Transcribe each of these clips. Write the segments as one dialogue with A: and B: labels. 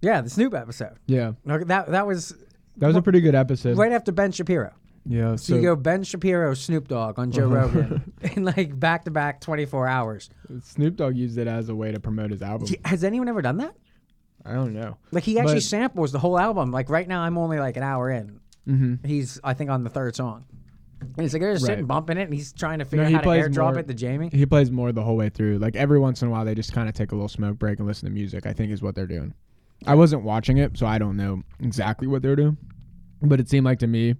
A: Yeah, the Snoop episode.
B: Yeah,
A: Okay, That that was
B: that was a pretty good episode.
A: right after Ben Shapiro.
B: Yeah,
A: So, you go Ben Shapiro, Snoop Dogg on Joe Rogan in like back to back 24 hours.
B: Snoop Dogg used it as a way to promote his album.
A: Has anyone ever done that?
B: I don't know.
A: Like he actually
B: But-
A: samples the whole album. Like right now, I'm only like an hour in.
B: Mm-hmm.
A: He's I think on the third song. And he's like they're just sitting
B: Right.
A: bumping it, and he's trying to figure
B: he
A: out how to
B: plays
A: airdrop
B: more-
A: it to Jamie.
B: He plays more the whole way through. Like every once in a while, they just kind of take a little smoke break and listen to music. I think is what they're doing. I wasn't watching it, so I don't know exactly what they're doing. But it seemed like to me,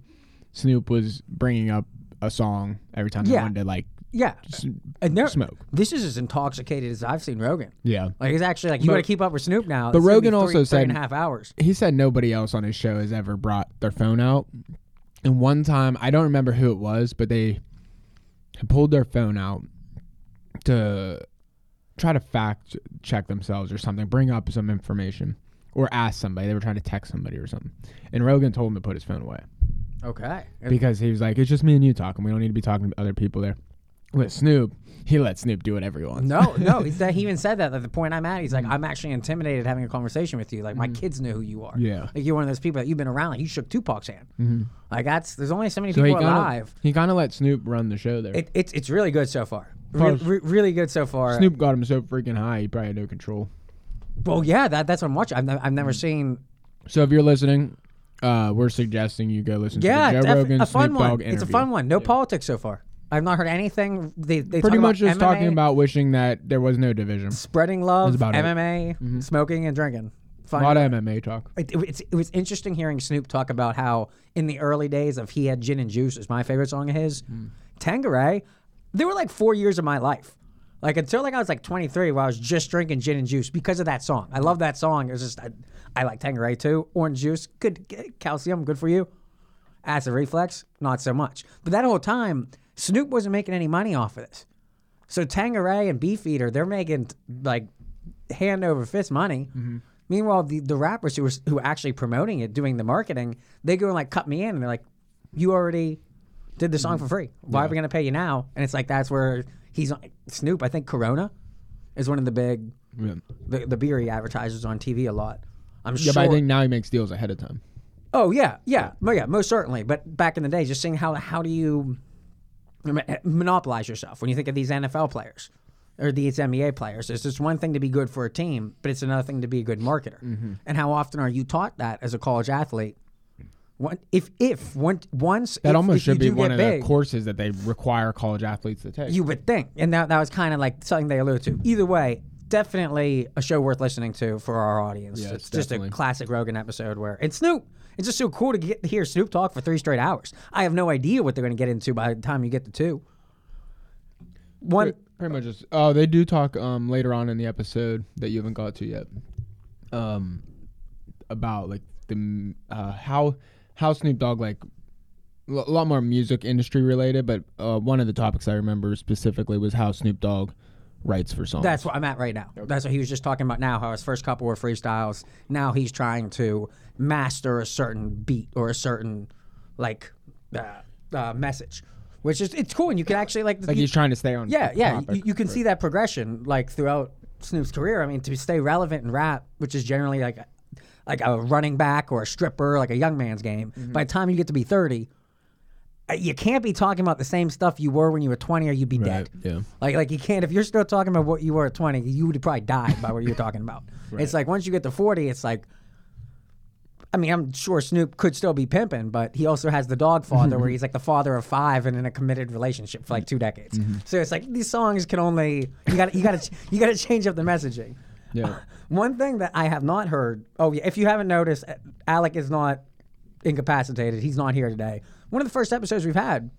B: Snoop was bringing up a song every time they
A: Yeah.
B: wanted to like
A: Yeah,
B: s-
A: and they're,
B: smoke.
A: this is as intoxicated as I've seen Rogan.
B: Yeah.
A: Like it's actually like you got to keep up with Snoop now.
B: but
A: It's
B: Rogan
A: three-
B: also
A: three
B: said-
A: and a half hours.
B: He said nobody else on his show has ever brought their phone out. And one time, I don't remember who it was, but they pulled their phone out to try to fact check themselves or something, bring up some information, or ask somebody. They were trying to text somebody or something. And Rogan told him to put his phone away
A: Okay.
B: because he was like, "It's just me and you talking. We don't need to be talking to other people there." With Snoop, he let Snoop do whatever he wants.
A: No, no. He's that, he even said that at the point I'm at. He's like,
B: Mm.
A: I'm actually intimidated having a conversation with you. Like my kids know who you are.
B: Yeah.
A: Like you're one of those people that you've been around. Like you shook Tupac's hand.
B: Mhm.
A: Like that's there's only so many
B: So he
A: people
B: kind
A: alive.
B: of he kind of let Snoop run the show there.
A: It, it's it's really good so far. Re- re- really good so far.
B: Snoop got him so freaking high, he probably had no control.
A: Well, yeah, that that's what I'm watching. I've, ne- I've
B: Mm.
A: never seen.
B: So if you're listening, uh, we're suggesting you go listen
A: Yeah,
B: to the Joe
A: def-
B: Rogan
A: a fun
B: Snoop
A: one.
B: Dogg
A: It's a fun one. No politics so far. I've not heard anything. They they
B: Pretty
A: talk
B: much
A: about
B: just talking about wishing that there was no division.
A: spreading love,
B: about it.
A: MMA, smoking and drinking.
B: A
A: Fun.
B: lot of MMA talk.
A: it, it, it's, it was interesting hearing Snoop talk about how in the early days of He Had Gin and Juice is my favorite song of his. Tanqueray, there were like four years of my life. Like until like I was like 23 where I was just drinking gin and juice because of that song. I love that song. It was just, I, I like Tanqueray too. Orange juice, good calcium, good for you. Acid reflex, not so much. But that whole time, Snoop wasn't making any money off of this. So Tanqueray and Beefeater, they're making like hand over fist money. Mm-hmm. Meanwhile, the, the rappers who were who were actually promoting it, doing the marketing, they go and like cut me in, and they're like, "You already did the song mm-hmm. for free. Why are we gonna pay you now?" And it's like that's where he's on Snoop. I think Corona is one of the big
B: Yeah,
A: the, the beer he advertises on TV a lot. I'm
B: yeah
A: sure.
B: but I think now he makes deals ahead of time.
A: Oh yeah, yeah, Well, yeah, most certainly. But back in the day, just seeing how how do you monopolize yourself when you think of these NFL players or these NBA players? It's just one thing to be good for a team, but it's another thing to be a good marketer.
B: Mm-hmm.
A: And how often are you taught that as a college athlete? One, if if one, once
B: That
A: if,
B: almost
A: if
B: should be one of
A: big,
B: the courses that they require college athletes to take.
A: you would think, and that that was kind of like something they alluded to. Either way, definitely a show worth listening to for our audience.
B: Yes,
A: it's just a classic Rogan episode where and Snoop. It's just so cool to get to hear Snoop talk for three straight hours. I have no idea what they're going to get into by the time you get to two. One,
B: Pre- pretty much just. Oh, they do talk um later on in the episode that you haven't got to yet. Um, about like the uh how how Snoop Dogg like a lot more music industry related, but uh, one of the topics I remember specifically was how Snoop Dogg writes for songs.
A: that's what I'm at right now. That's what he was just talking about now. How his first couple were freestyles. Now he's trying to master a certain beat or a certain like uh, uh, message, which is it's cool. And you can actually like
B: like
A: you-
B: he's trying to stay on.
A: Yeah, yeah.
B: topic.
A: You, you can see that progression like throughout Snoop's career. I mean, to stay relevant in rap, which is generally like a, like a running back or a stripper, like a young man's game.
B: Mm-hmm.
A: By the time you get to be thirty, uh, you can't be talking about the same stuff you were when you were twenty, or you'd be
B: Right,
A: dead.
B: yeah.
A: Like like you can't if you're still talking about what you were at twenty, you would probably die by what you're talking about. It's like once you get to forty, it's like. I mean, I'm sure Snoop could still be pimping, but he also has the dog father where he's like the father of five and in a committed relationship for like two decades.
B: Mm-hmm.
A: So it's like these songs can only you got you got to you got to change up the messaging.
B: Yeah.
A: One thing that I have not heard. Oh yeah, if you haven't noticed, Alec is not incapacitated. He's not here today. One of the first episodes we've had,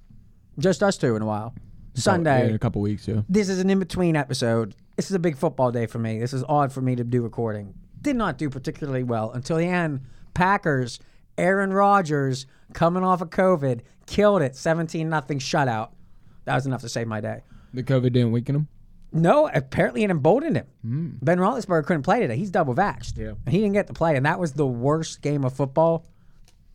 A: just us two in a while. Sunday
B: in a couple weeks. Yeah.
A: this is an in between episode. This is a big football day for me. This is odd for me to do recording. Did not do particularly well until the end. Packers, Aaron Rodgers coming off of COVID, killed it. 17 nothing shutout. That was enough to save my day.
B: The COVID didn't weaken him.
A: No, apparently it emboldened him. Ben Roethlisberger couldn't play today. He's double vaxxed.
B: Yeah.
A: And he didn't get to play, and that was the worst game of football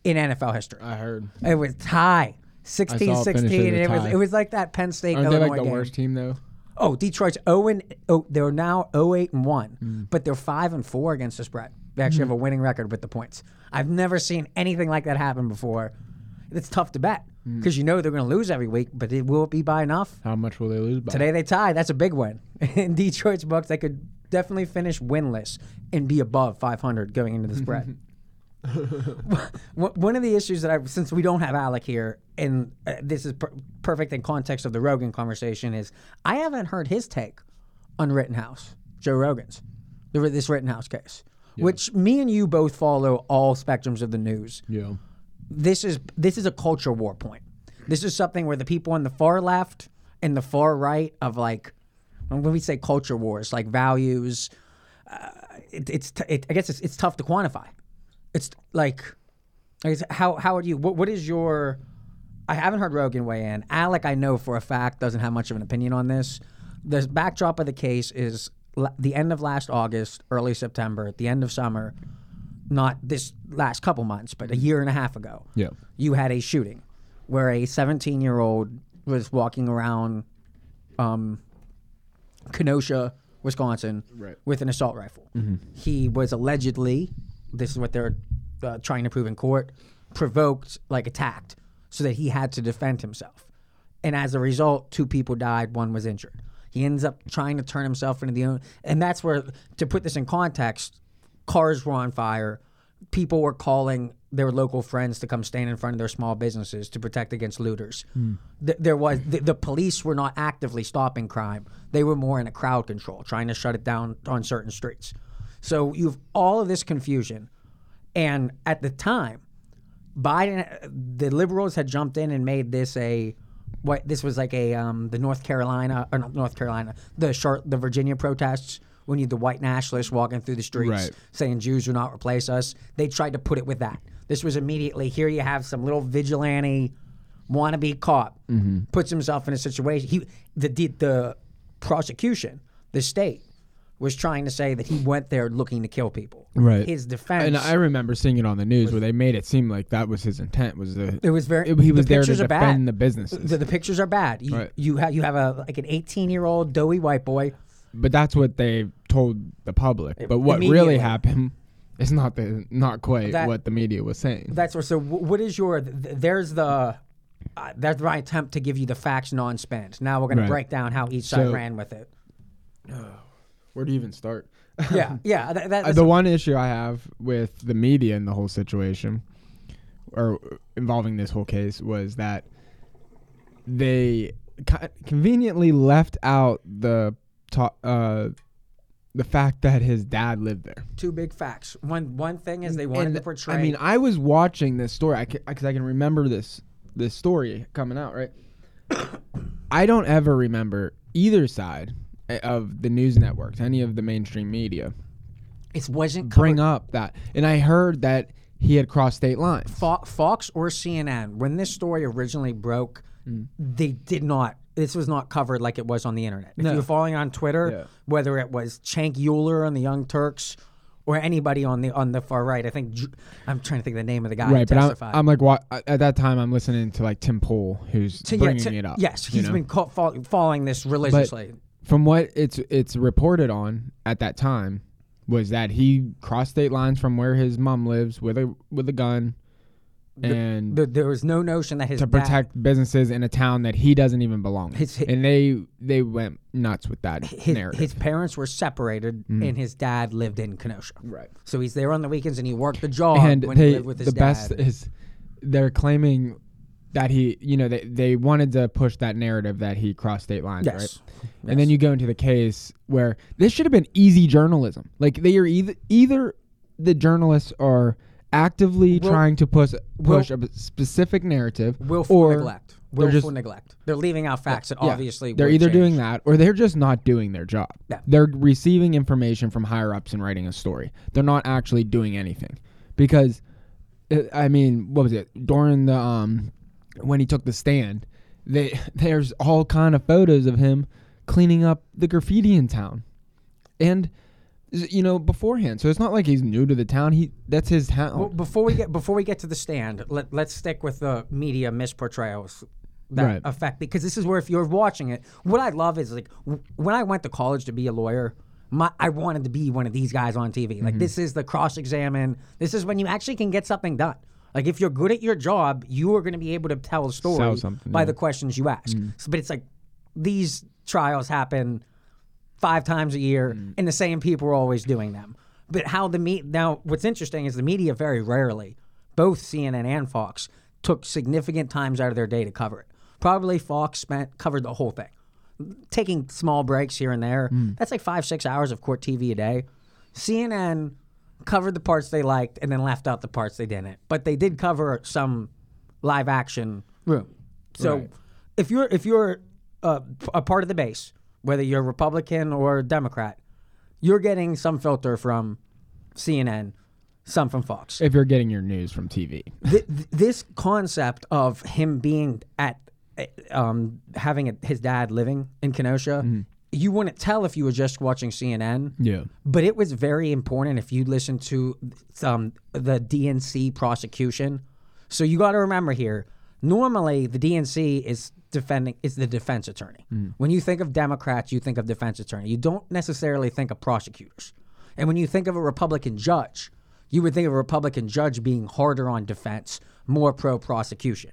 A: in NFL history.
B: I heard.
A: It was tie. 16 16 and it was it was like that Penn State
B: Aren't they like the
A: game.
B: worst team though?
A: Oh, Detroit's 0 and oh, they're now 0 8 and 1,
B: Mm.
A: but they're 5 and 4 against the spread. They actually have a winning record with the points. I've never seen anything like that happen before. It's tough to bet because you know they're going to lose every week, but it will be by enough.
B: How much will they lose by?
A: Today they tie. That's a big win. In Detroit's books, they could definitely finish winless and be above 500 going into the spread. One of the issues that I, since we don't have Alec here, and uh, this is per- perfect in context of the Rogan conversation, is I haven't heard his take on Rittenhouse, Joe Rogan's, the, this Rittenhouse case, which me and you both follow all spectrums of the news
B: Yeah.
A: This is this is a culture war point. This is something where the people on the far left and the far right of like when we say culture wars, like values, uh, it, it's t- it, I guess it's, it's tough to quantify. It's like, how how would you what, what is your I haven't heard Rogan weigh in. Alec, I know for a fact, doesn't have much of an opinion on this. The backdrop of the case is the end of last August, early September, at the end of summer, not this last couple months, but a year and a half ago.
B: Yeah.
A: You had a shooting where a 17 year old was walking around um, Kenosha, Wisconsin,
B: Right.
A: with an assault rifle. He was allegedly, this is what they're uh, trying to prove in court, provoked, like attacked, so that he had to defend himself. And as a result, two people died, one was injured. He ends up trying to turn himself into the own, and that's where, to put this in context, cars were on fire. People were calling their local friends to come stand in front of their small businesses to protect against looters. Th- there was the, the police were not actively stopping crime; they were more in a crowd control, trying to shut it down on certain streets. So you've all of this confusion, and at the time, Biden, the liberals had jumped in and made this a what this was like a um, the North Carolina or not North Carolina the Char- the Virginia protests when you had the white nationalists walking through the streets
B: Right.
A: saying Jews will not replace us. They tried to put it with that. This was immediately here. You have some little vigilante wannabe cop mm-hmm. puts himself in a situation. He the the, the prosecution, the state was trying to say that he went there looking to kill people.
B: Right.
A: His defense.
B: And I remember seeing it on the news where they made it seem like that was his intent. Was the
A: It was very.
B: it- he
A: the
B: was there to defend
A: bad.
B: the businesses.
A: The, the pictures are bad. You,
B: Right.
A: you have you have a like an 18 year old doughy white boy.
B: But that's what they told the public. But what really happened is not the not quite
A: That-
B: what the media was saying.
A: That's where. So what is your? th- th- There's the. Uh, that's my attempt to give you the facts non-spent. Now we're going
B: Right.
A: to break down how each side
B: So-
A: ran with it.
B: Where do you even start?
A: Yeah, yeah. That, that,
B: Uh, the one issue I have with the media in the whole situation, or involving this whole case, was that they co- conveniently left out the ta- uh, the fact that his dad lived there.
A: two big facts. One one thing is they wanted
B: And,
A: to portray.
B: I mean, I was watching this story because I, 'cause I can remember this this story coming out. Right. I don't ever remember either side eh, of the news networks, any of the mainstream media,
A: it wasn't
B: bring up that. And I heard that he had crossed state lines.
A: Fox or CNN, when this story originally broke,
B: Mm.
A: they did not. This was not covered like it was on the internet. If
B: No.
A: you were following on Twitter,
B: Yeah.
A: whether it was Cenk Uygur on the Young Turks or anybody on the on the far right, I think I'm trying to think of the name of the guy
B: right, but I'm. I'm like, at that time, I'm listening to like Tim Pool, who's
A: To- yeah,
B: bringing
A: to-
B: it up.
A: Yes, he's
B: know?
A: been caught fol- following this religiously.
B: from what it's it's reported on at that time was that he crossed state lines from where his mom lives with a with a gun and
A: The- there was no notion that his
B: to
A: dad-
B: protect businesses in a town that he doesn't even belong in.
A: His-
B: and they they went nuts with that
A: his,
B: narrative.
A: his parents were separated
B: Mm.
A: and his dad lived in Kenosha.
B: right.
A: So he's there on the weekends and he worked the job
B: and
A: when he lived with his
B: the
A: dad.
B: best is they're claiming that he you know they, they wanted to push that narrative that he crossed state lines
A: yes.
B: right and then you go into the case where this should have been easy journalism like they are either either the journalists are actively
A: Will-
B: trying to push push a specific narrative
A: willful
B: or
A: neglect.
B: they're
A: Willful
B: just-
A: neglect. They're leaving out facts that
B: Yeah.
A: obviously
B: they're
A: would
B: either
A: change.
B: doing that or they're just not doing their job
A: Yeah.
B: they're receiving information from higher ups and writing a story they're not actually doing anything because uh, i mean what was it during the um when he took the stand they there's all kind of photos of him cleaning up the graffiti in town and you know beforehand so it's not like he's new to the town he that's his town
A: Well, before we get before we get to the stand, let let's stick with the media misportrayals that
B: Right.
A: affect because this is where if you're watching it, what I love is like w- when I went to college to be a lawyer, my, I wanted to be one of these guys on TV. Like mm-hmm. this is the cross examine. This is when you actually can get something done. Like if you're good at your job, you are going to be able to tell a story by
B: yeah.
A: the questions you ask. Mm. So, but it's like these trials happen five times a year, and the same people are always doing them. But how the meet now? What's interesting is the media very rarely, both CNN and Fox, took significant times out of their day to cover it. Probably Fox spent covered the whole thing, taking small breaks here and there. That's like five six hours of court TV a day. CNN covered the parts they liked and then left out the parts they didn't. But they did cover some live action room. So
B: Right.
A: if you're if you're uh, a part of the base, whether you're a Republican or Democrat, you're getting some filter from CNN, some from Fox.
B: If you're getting your news from TV,
A: Th- th- this concept of him being at uh, um, having a, his dad living in Kenosha, you wouldn't tell if you were just watching CNN.
B: yeah,
A: But it was very important if you listen to um, the DNC prosecution. So you got to remember here. Normally, the DNC is defending is the defense attorney. Hmm. When you think of Democrats, you think of defense attorney. You don't necessarily think of prosecutors. And when you think of a Republican judge, you would think of a Republican judge being harder on defense, more pro prosecution.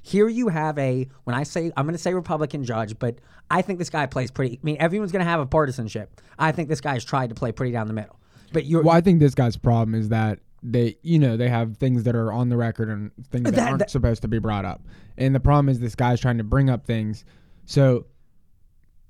A: Here you have a when I say I'm going to say Republican judge, but I think this guy plays pretty. I mean, everyone's going to have a partisanship. I think this guy's tried to play pretty down the middle. But you're
B: Well, I think this guy's problem is that they, you know, they have things that are on the record and things that,
A: That-
B: aren't
A: that-
B: supposed to be brought up. And the problem is this guy's trying to bring up things. So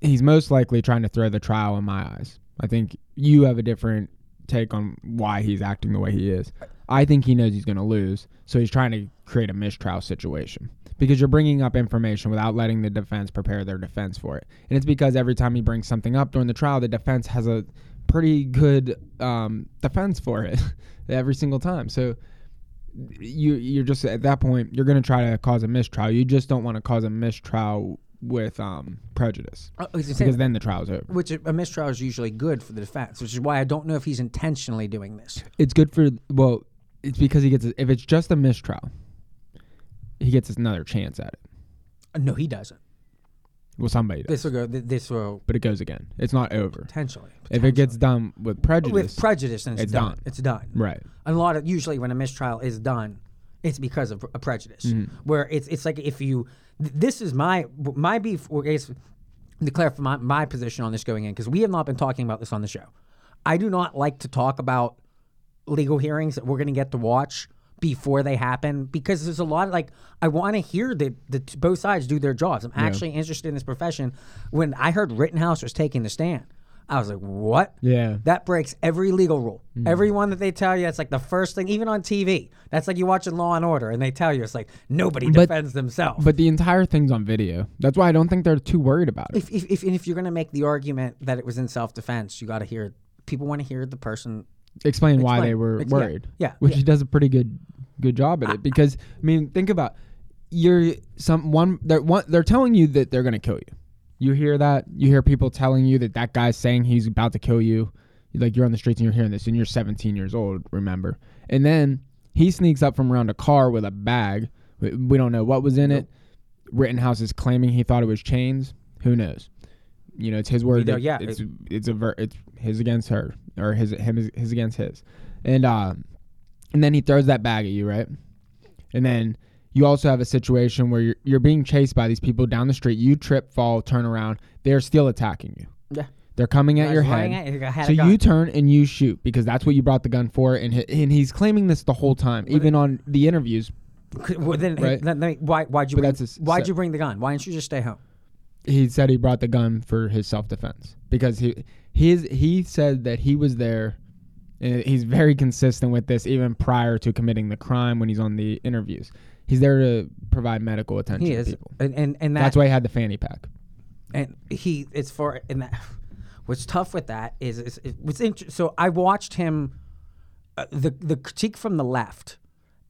B: he's most likely trying to throw the trial in my eyes. I think you have a different take on why he's acting the way he is. I think he knows he's going to lose, so he's trying to create a mistrial situation because you're bringing up information without letting the defense prepare their defense for it. And it's because every time he brings something up during the trial, the defense has a pretty good um, defense for it every single time. So you you're just at that point you're going to try to cause a mistrial. You just don't want to cause a mistrial with um, prejudice
A: Uh, I was say,
B: because then the trial's over.
A: which a mistrial is usually good for the defense, which is why I don't know if he's intentionally doing this.
B: It's good for well, it's because he gets if it's just a mistrial, he gets another chance at it.
A: No, he doesn't.
B: Well, somebody does,
A: This will go. th- This will
B: but it goes again. It's not over.
A: potentially.
B: If it gets done with prejudice,
A: with prejudice, then it's,
B: it's
A: done.
B: done.
A: It's done.
B: right?
A: a lot of usually when a mistrial is done, it's because of a prejudice.
B: Mm-hmm.
A: Where it's it's like if you th- this is my my beef. Or I guess to clarify my, my position on this going in because we have not been talking about this on the show. I do not like to talk about legal hearings that we're going to get to watch before they happen because there's a lot of like I want to hear that the t- both sides do their jobs. I'm actually interested in this profession. When I heard Rittenhouse was taking the stand, I was like, "What?
B: Yeah.
A: That breaks every legal rule.
B: Mm-hmm.
A: Every one that they tell you, it's like the first thing, even on TV. That's like you watching Law and Order, and they tell you it's like nobody
B: But-
A: defends themselves.
B: But the entire thing's on video. That's why I don't think they're too worried about it.
A: if if if, if you're going to make the argument that it was in self defense, you got to hear people want to hear the person.
B: Explain why they were worried.
A: Yeah,
B: which
A: yeah.
B: he does a pretty good good job at it ah. because I mean, think about you're some one they're one they're telling you that they're gonna kill you. You hear that? You hear people telling you that that guy's saying he's about to kill you. Like you're on the streets and you're hearing this, and you're 17 years old. Remember? And then he sneaks up from around a car with a bag. We, we don't know what was in it. Rittenhouse is claiming he thought it was chains. Who knows? You know, it's his word. that
A: yeah,
B: it's it's a ver- it's his against her or his him his against his, and uh, and then he throws that bag at you, right? And then you also have a situation where you're you're being chased by these people down the street. You trip, fall, turn around. They're still attacking you.
A: Yeah.
B: They're coming at your head.
A: at you,
B: So you turn and you shoot because that's what you brought the gun for, and he, and he's claiming this the whole time, even on the interviews.
A: Well, then,
B: Right.
A: then, then why why'd you
B: But
A: bring,
B: that's a s-
A: why'd you bring the gun? Why didn't you just stay home?
B: He said he brought the gun for his self defense because he his he said that he was there, and he's very consistent with this even prior to committing the crime when he's on the interviews. He's there to provide medical attention
A: He
B: to
A: is,
B: people.
A: and and, and that,
B: That's why he had the fanny pack.
A: and he it's for and that what's tough with that is, is it, what's inter- so I watched him uh, the the critique from the left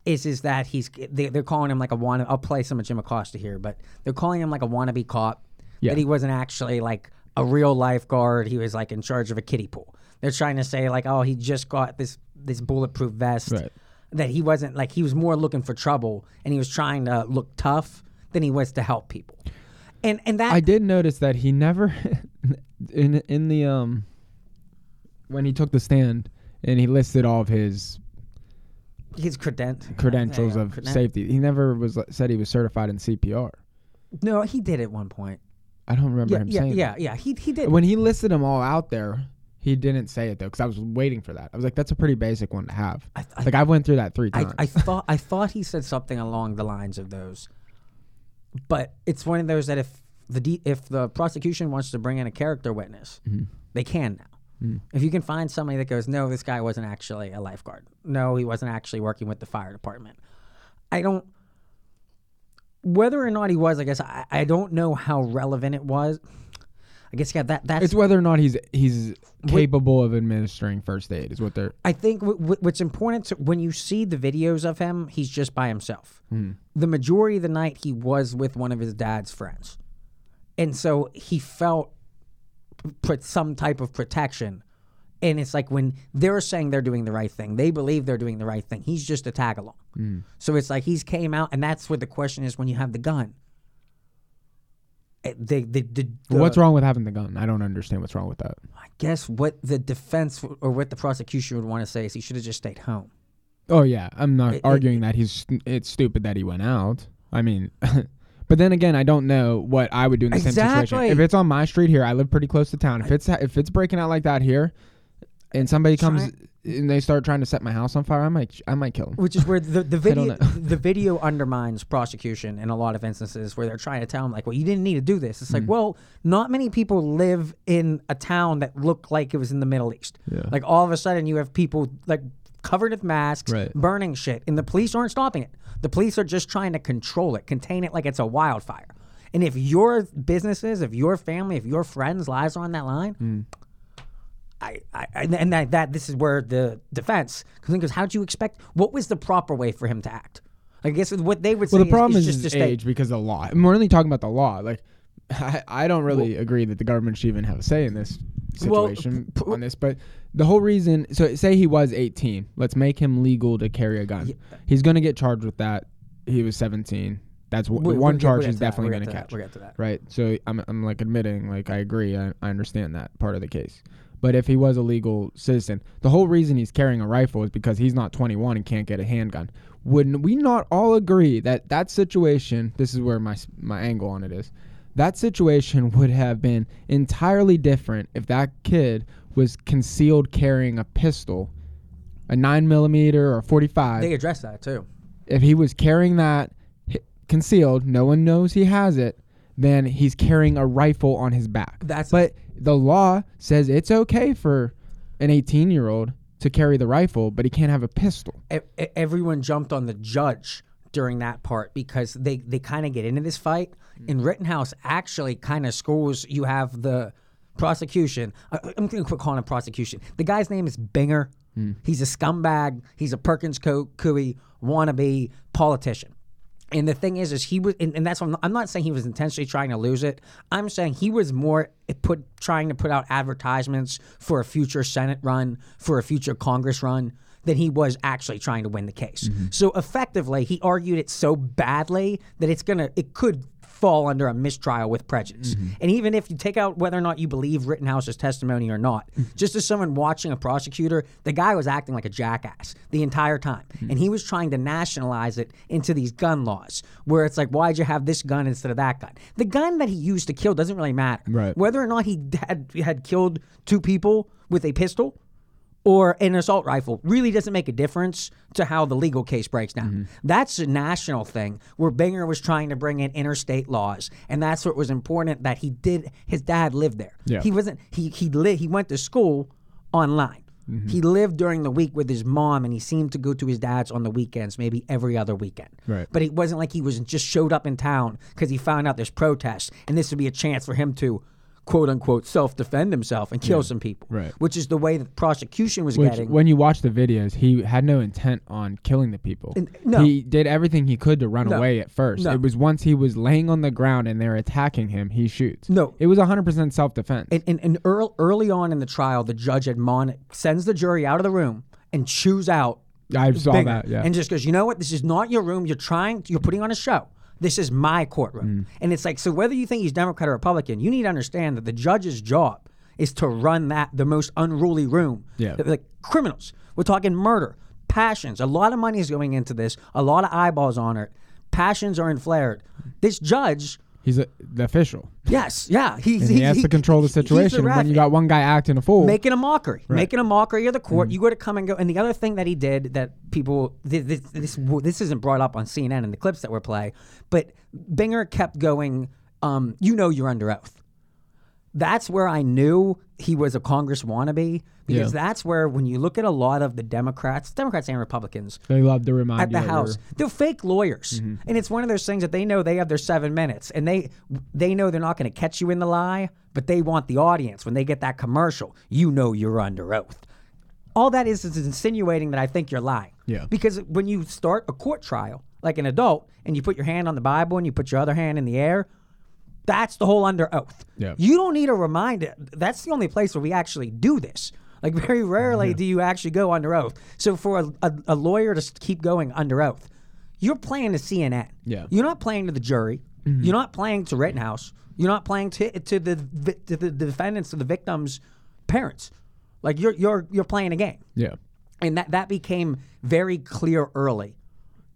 A: is is that he's they, they're calling him like a wanna I'll play some of Jim Acosta here but they're calling him like a wannabe cop
B: Yeah.
A: that he wasn't actually like a real lifeguard he was like in charge of a kiddie pool they're trying to say like oh he just got this this bulletproof vest
B: Right.
A: that he wasn't like he was more looking for trouble and he was trying to look tough than he was to help people and and that
B: I did notice that he never in in the um when he took the stand and he listed all of his
A: His credent
B: credentials
A: Yeah,
B: of
A: creden-
B: safety. He never was said he was certified in CPR.
A: No, he did at one point.
B: I don't remember
A: Yeah,
B: him
A: yeah,
B: saying.
A: yeah,
B: that.
A: yeah. He he did.
B: When he listed them all out there, he didn't say it though because I was waiting for that. I was like, that's a pretty basic one to have.
A: I, I,
B: Like I went through that three
A: I,
B: times.
A: I thought I thought he said something along the lines of those, but it's one of those that if the de- if the prosecution wants to bring in a character witness,
B: Mm-hmm.
A: they can now. If you can find somebody that goes, no, this guy wasn't actually a lifeguard. No, he wasn't actually working with the fire department. I don't. Whether or not he was, I guess I, I don't know how relevant it was. I guess yeah, that that's
B: it's whether or not he's he's capable of administering first aid is what they're.
A: I think w- w- what's important to, when you see the videos of him, he's just by himself. Hmm. The majority of the night, he was with one of his dad's friends, and so he felt put some type of protection. And it's like when they're saying they're doing the right thing, they believe they're doing the right thing. He's just a tag along. So it's like he's came out, and that's what the question is when you have the gun. Eh, They, the,
B: what's wrong with having the gun? I don't understand what's wrong with that.
A: I guess what the defense or what the prosecution would want to say is he should have just stayed home.
B: Oh yeah, I'm not
A: It- it-
B: arguing that he's it's stupid that he went out. I mean, but then again, I don't know what I would do in the same situation. If it's on my street here, I live pretty close to town. If it's if it's breaking out like that here, and somebody comes and they start trying to set my house on fire, I might I might kill them.
A: which is where the, the video the video undermines prosecution in a lot of instances where they're trying to tell them like well you didn't need to do this it's
B: Mm.
A: like well not many people live in a town that looked like it was in the middle east
B: Yeah.
A: like all of a sudden you have people like covered with masks
B: Right.
A: burning shit and the police aren't stopping it the police are just trying to control it contain it like it's a wildfire and if your businesses if your family if your friends lives are on that line
B: Mm.
A: I, I, and- that, that this is where the defense because how do you expect what was the proper way for him to act? I guess what they would say
B: Well, the problem
A: is,
B: is,
A: is just
B: his
A: to stay.
B: age because of the law. And we're only talking about the law. Like, I, I don't really agree that the government should even have a say in this situation
A: p-
B: on this. But the whole reason, so say he was 18. Let's make him legal to carry a gun. He's going to get charged with that. He was 17. That's w-
A: We-
B: one
A: we'll
B: charge
A: we'll
B: he's
A: get to that,
B: definitely going to
A: get to that,
B: catch.
A: we'll get to that.
B: Right. So I'm, I'm like admitting, like I agree. I, I understand that part of the case. But if he was a legal citizen, the whole reason he's carrying a rifle is because he's not 21 and can't get a handgun. Wouldn't we not all agree that that situation? This is where my my angle on it is. That situation would have been entirely different if that kid was concealed carrying a pistol, a nine millimeter or 45
A: They address that too.
B: if he was carrying that concealed, no one knows he has it, then he's carrying a rifle on his back.
A: That's-
B: but the law says it's okay for an 18 year old to carry the rifle, but he can't have a pistol.
A: E- everyone jumped on the judge during that part because they they kind of get into this fight. Mm-hmm. And Rittenhouse actually kind of scores. You have the prosecution. I, I'm going to quit calling him prosecution. The guy's name is Binger. Hmm. He's a scumbag. He's a Perkins Co- Coie wannabe politician. And the thing is, is he was, and, and that's what I'm not, I'm not saying he was intentionally trying to lose it. I'm saying he was more put trying to put out advertisements for a future Senate run, for a future Congress run, than he was actually trying to win the case. Mm-hmm. So effectively, he argued it so badly that it's gonna, it could fall under a mistrial with prejudice. Mm-hmm. And even if you take out whether or not you believe Rittenhouse's testimony or not, mm-hmm. just as someone watching a prosecutor, the guy was acting like a jackass the entire time. Mm-hmm. And he was trying to nationalize it into these gun laws where it's like, why'd you have this gun instead of that gun? The gun that he used to kill doesn't really matter.
B: Right.
A: Whether or not he had, had killed two people with a pistol or an assault rifle really doesn't make a difference to how the legal case breaks down.
B: Mm-hmm.
A: That's a national thing where Binger was trying to bring in interstate laws, and that's what was important that he did. His dad lived there.
B: Yeah.
A: He wasn't. He he li- He went to school online.
B: Mm-hmm.
A: He lived during the week with his mom, and he seemed to go to his dad's on the weekends, maybe every other weekend.
B: Right.
A: But it wasn't like he was just showed up in town because he found out there's protests, and this would be a chance for him to, quote unquote, self defend himself and kill some people.
B: Right.
A: Which is the way that the prosecution was
B: Which,
A: getting.
B: when you watch the videos, he had no intent on killing the people.
A: And- no.
B: He did everything he could to run
A: No.
B: away at first.
A: No.
B: It was once he was laying on the ground and they're attacking him, he shoots.
A: No.
B: It was 100% self defense.
A: and, and, and early, early on in the trial, the judge admon sends the jury out of the room and chews out
B: I saw
A: Binger
B: that, yeah.
A: and just goes, you know what? This is not your room. You're trying. You're putting on a show. This is my courtroom.
B: Mm.
A: And it's like, so whether you think he's Democrat or Republican, you need to understand that the judge's job is to run that the most unruly room.
B: Yeah.
A: like criminals. We're talking murder, passions. A lot of money is going into this. A lot of eyeballs on it. Passions are inflared. This judge.
B: He's a, the official.
A: Yes, yeah, he,
B: he, has to control the situation when you got one guy acting a fool.
A: making a mockery, making a mockery of the court. You got to come and go. And the other thing that he did that people this this this, this isn't brought up on CNN in the clips that were play, but Binger kept going. Um, you know, you're under oath. That's where I knew he was a Congress wannabe because
B: Yeah.
A: that's where when you look at a lot of the Democrats, Democrats and Republicans,
B: they love to remind
A: at the house. They're fake lawyers, mm-hmm. and it's one of those things that they know they have their seven minutes, and they they know they're not going to catch you in the lie, but they want the audience when they get that commercial. You know you're under oath. All that is is insinuating that I think you're lying.
B: Yeah.
A: Because when you start a court trial, like an adult, and you put your hand on the Bible and you put your other hand in the air, that's the whole under oath.
B: Yeah.
A: You don't need a reminder. That's the only place where we actually do this. Like very rarely do you actually go under oath. So for a, a, a lawyer to keep going under oath, you're playing to CNN.
B: Yeah.
A: You're not playing to the jury. You're not playing to Rittenhouse. You're not playing to to the to the defendants, to the victims' parents. Like you're you're you're playing a game
B: yeah.
A: and that that became very clear early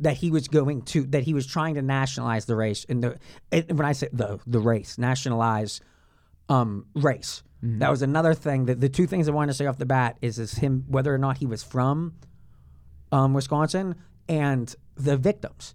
A: that he was going to that he was trying to nationalize the race and the it, when I say the the race nationalize um race that was another thing that the two things I wanted to say off the bat is is him whether or not he was from um Wisconsin and the victims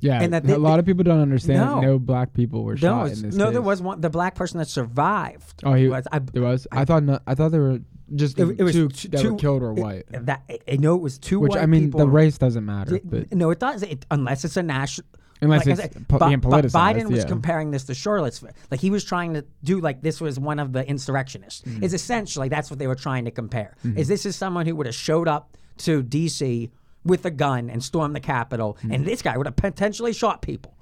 B: Yeah,
A: And that
B: a
A: they-
B: lot of people don't understand.
A: No.
B: No, black people were
A: no,
B: shot in this
A: no
B: case.
A: there was one the black person that survived
B: Oh, he
A: was I,
B: there was. I, thought. No, I thought there were just
A: it, it was
B: two that
A: two
B: were killed or white.
A: that I know it was two
B: Which I mean,
A: people
B: the race doesn't matter. But
A: no, it does. It, unless it's a national.
B: Unless
A: like
B: it's
A: said,
B: po-
A: Bi-
B: being
A: Bi-
B: politicized,
A: Biden was
B: yeah.
A: comparing this to Charlottesville. Like he was trying to do like this was one of the insurrectionists.
B: Mm-hmm.
A: Is essentially that's what they were trying to compare. Is this is someone who would have showed up to D.C. with a gun and stormed the Capitol,
B: Mm-hmm.
A: and this guy would have potentially shot people.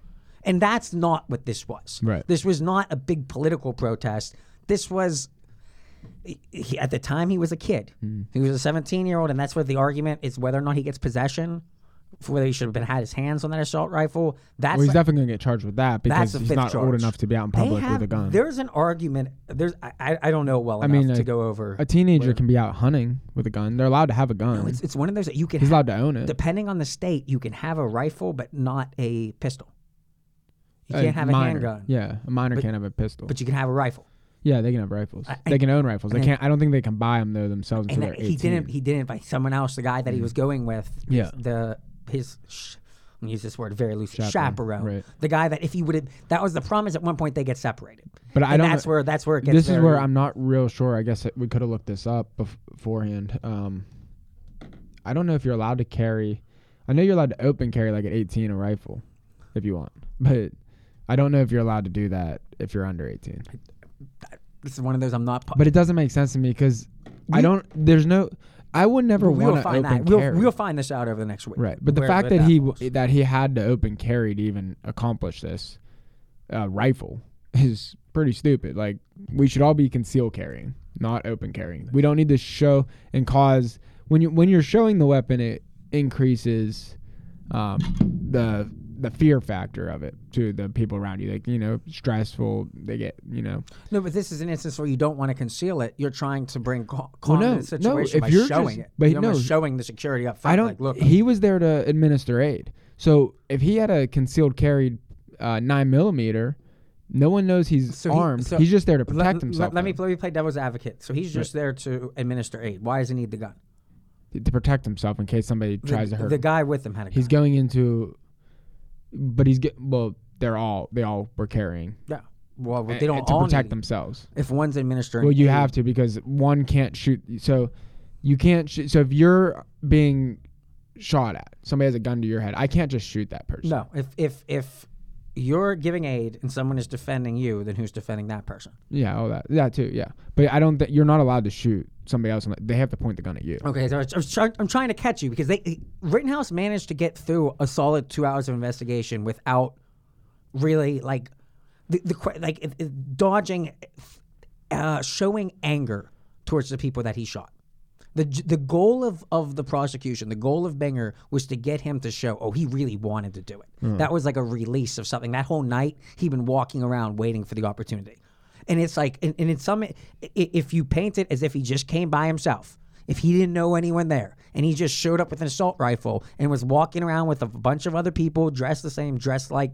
A: And that's not what this was.
B: Right.
A: This was not a big political protest. This was he, at the time he was a kid.
B: Hmm.
A: He was a 17 year old, and that's what the argument is whether or not he gets possession, whether he should have been had his hands on that assault rifle. That's
B: well, he's
A: like-
B: definitely gonna get charged with that because he's not
A: charge.
B: old enough to be out in public
A: have-
B: with a gun.
A: There's an argument. There's I, I, don't know well
B: I
A: enough
B: mean,
A: to
B: a-
A: go over.
B: A teenager can be out hunting with a gun. They're allowed to have a gun.
A: it's, it's one of those that you can
B: he's
A: have,
B: allowed to own it.
A: depending on the state, you can have a rifle but not a pistol. You
B: A
A: can't have a handgun,
B: Yeah, a minor can't have a pistol.
A: but you can have a rifle.
B: yeah, they can have rifles.
A: I-
B: they can own rifles. They can't. I don't think they can buy them though themselves until
A: and
B: they're
A: he
B: 18.
A: didn't. He didn't. By someone else, the guy that he mm-hmm. was going with.
B: Yeah.
A: The his. Sh- I'm gonna use this word very loosely.
B: Chaperone,
A: Chaperone.
B: right.
A: The guy that if he would have, that was the promise. At one point, they get separated.
B: But I don't
A: That's where. That's where it gets.
B: this is where I'm not real sure. I guess it, we could have looked this up bef- beforehand. Um, I don't know if you're allowed to carry. I know you're allowed to open carry like at 18 a rifle, if you want, but I don't know if you're allowed to do that if you're under 18.
A: This is one of those. I'm not. pu-
B: But it doesn't make sense to me because I don't. There's no. I would never want to open
A: that. We'll, we'll find this out over the next week.
B: Right, but the
A: where-
B: fact
A: where
B: that he
A: falls.
B: that he had to open carry to even accomplish this uh, rifle is pretty stupid. Like we should all be concealed carrying, not open carrying. We don't need to show and cause when you when you're showing the weapon, it increases um, the the fear factor of it to the people around you. Like you know, stressful. They get you know.
A: No, but this is an instance where you don't want to conceal it. You're trying to bring cal- calm
B: no,
A: to the
B: no,
A: situation
B: if
A: by
B: you're
A: showing
B: just-
A: it.
B: but
A: you're
B: no,
A: showing the security up front.
B: I don't.
A: Like, look,
B: he was there to administer aid. So if he had a concealed carried uh, nine millimeter, no one knows he's
A: So he-
B: armed.
A: so
B: he's just there to protect
A: let-
B: himself.
A: Let, me let me play devil's advocate. So he's just there to administer aid. Why does he need the gun?
B: to protect himself in case somebody
A: The-
B: tries to hurt.
A: The
B: him.
A: guy with him had a gun.
B: He's going into, but he's get well. They're all they all were carrying
A: yeah. Well, they don't
B: to
A: all
B: protect themselves.
A: If one's administering,
B: Well, you
A: aid,
B: have to because one can't shoot. So you can't. So if you're being shot at, somebody has a gun to your head. I can't just shoot that person.
A: No, if if if you're giving aid and someone is defending you, then who's defending that person?
B: Yeah, Oh, that. That too. Yeah, but I don't think you're not allowed to shoot somebody else. They have to point the gun at you.
A: Okay, so I was, I was try, I'm trying to catch you because they Rittenhouse managed to get through a solid two hours of investigation without really like the, the que- like it- it- dodging, uh, showing anger towards the people that he shot. The, j- the goal of, of the prosecution, the goal of Binger was to get him to show, oh, he really wanted to do it. That was like a release of something. That whole night, he'd been walking around waiting for the opportunity. And it's like, and, and in some, if you paint it as if he just came by himself, if he didn't know anyone there, and he just showed up with an assault rifle and was walking around with a bunch of other people dressed the same, dressed like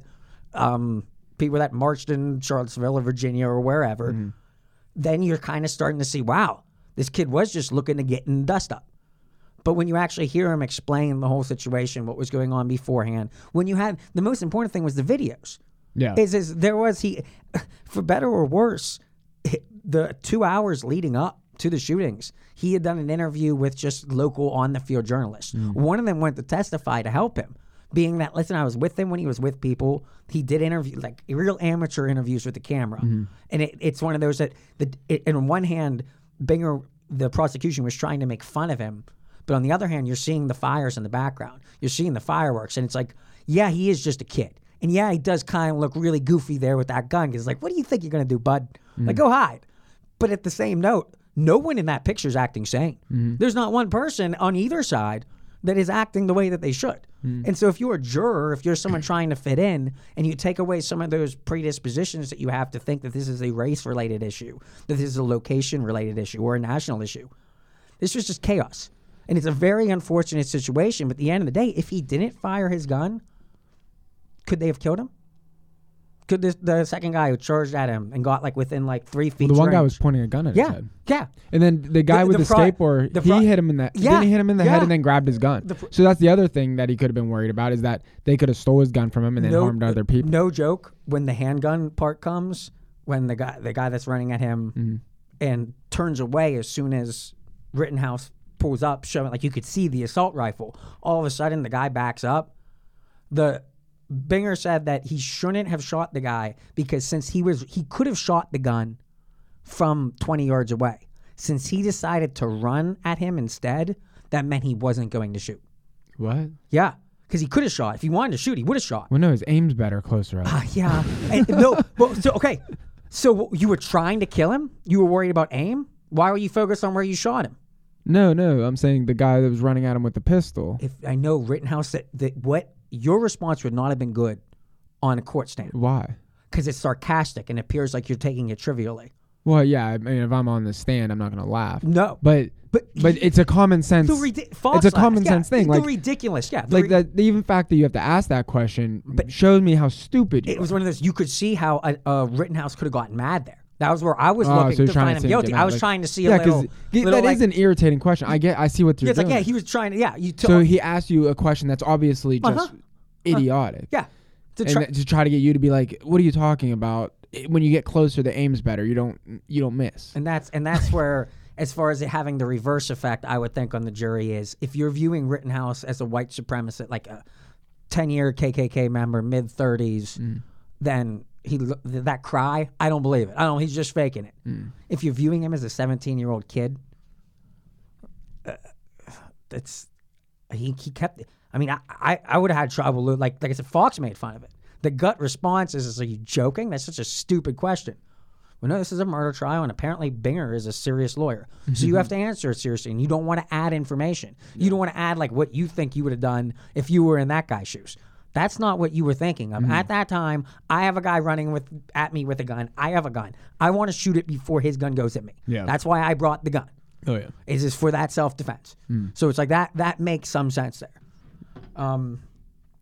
A: um, people that marched in Charlottesville or Virginia or wherever, then you're kind of starting to see, wow, this kid was just looking to get in dust up. But when you actually hear him explain the whole situation, what was going on beforehand, when you had the most important thing was the videos.
B: Yeah.
A: Is is there was he, for better or worse, the two hours leading up to the shootings, he had done an interview with just local on the field journalists. Mm. One of them went to testify to help him, being that listen, I was with him when he was with people. He did interview like real amateur interviews with the camera, mm-hmm. and it, it's one of those that the it, and on one hand, Binger, the prosecution was trying to make fun of him, but on the other hand, you're seeing the fires in the background. You're seeing the fireworks, and it's like, yeah, he is just a kid. And yeah, he does kind of look really goofy there with that gun. Because like, what do you think you're gonna do, bud? Like, mm. go hide. But at the same note, no one in that picture is acting sane. Mm-hmm. There's not one person on either side that is acting the way that they should. Mm. And so, if you're a juror, if you're someone trying to fit in, and you take away some of those predispositions that you have to think that this is a race-related issue, that this is a location-related issue, or a national issue, this was just chaos. And it's a very unfortunate situation. But at the end of the day, if he didn't fire his gun, could they have killed him? Could this, the second guy who charged at him and got like within like three feet?
B: Well, the one guy was pointing a gun at his
A: yeah,
B: head.
A: yeah.
B: And then the guy
A: The-
B: with
A: the
B: the, skateboard,
A: the
B: he hit him in the
A: Yeah,
B: didn't he hit him in the head and then grabbed his gun. So that's the other thing that he could have been worried about is that they could have stole his gun from him and then harmed other people.
A: No joke. When the handgun part comes, when the guy the guy that's running at him
B: Mm-hmm.
A: and turns away as soon as Rittenhouse pulls up, showing like you could see the assault rifle. All of a sudden, the guy backs up. The Binger said that he shouldn't have shot the guy because since he was he could have shot the gun from 20 yards away. Since he decided to run at him instead, that meant he wasn't going to shoot.
B: What?
A: Yeah, because he could have shot. If he wanted to shoot, he would have shot.
B: Well, no, his aim's better closer up.
A: Ah, yeah. And, no, well, so okay. So you were trying to kill him? You were worried about aim? Why were you focused on where you shot him?
B: no, no, I'm saying the guy that was running at him with the pistol.
A: If I know Rittenhouse that, that what your response would not have been good on a court stand
B: Why?
A: because it's sarcastic and appears like you're taking it trivially.
B: Well, yeah, I mean, if I'm on the stand, I'm not gonna laugh.
A: No,
B: But
A: but
B: but it's a common sense.
A: the ridi-
B: it's a common
A: yeah,
B: sense thing.
A: The
B: Like
A: ridiculous, yeah. the
B: like
A: ri-
B: that. The even fact that you have to ask that question But shows me how stupid you
A: It was one of those. You could see how a, a Rittenhouse could have gotten mad there. That was where I was
B: Oh,
A: looking
B: so you're
A: to
B: trying
A: find
B: to
A: him
B: see him
A: guilty. I was
B: like-
A: trying to see a
B: yeah,
A: little.
B: because that is
A: like-
B: an irritating question. I get. I see what you're
A: Yeah, it's like
B: doing.
A: yeah, he was trying to yeah. You took
B: so he asked you a question that's obviously just
A: Uh-huh.
B: idiotic.
A: yeah to
B: and
A: try,
B: that- to try to get you to be like, "What are you talking about?" It- When you get closer, the aim's better. You don't you don't miss.
A: and that's and that's where as far as it having the reverse effect, I would think on the jury is if you're viewing Rittenhouse as a white supremacist, like a ten year KKK member, mid 30s,
B: Mm.
A: then he that cry, I don't believe it. I don't. He's just faking it.
B: Mm.
A: If you're viewing him as a 17 year old kid, uh, that's he, he kept I mean, I, I, I would have had trouble. Like like I said, Fox made fun of it. The gut response is, is, "Are you joking? That's such a stupid question." Well, no, this is a murder trial, and apparently Binger is a serious lawyer, so you have to answer it seriously, and you don't want to add information. You don't want to add like what you think you would have done if you were in that guy's shoes. That's not what you were thinking of at mm-hmm. that time. I have a guy running with at me with a gun. I have a gun. I want to shoot it before his gun goes at me.
B: Yeah.
A: that's why I brought the gun
B: Oh yeah.
A: is for that self defense. Hmm. So it's like that that makes some sense there. Um,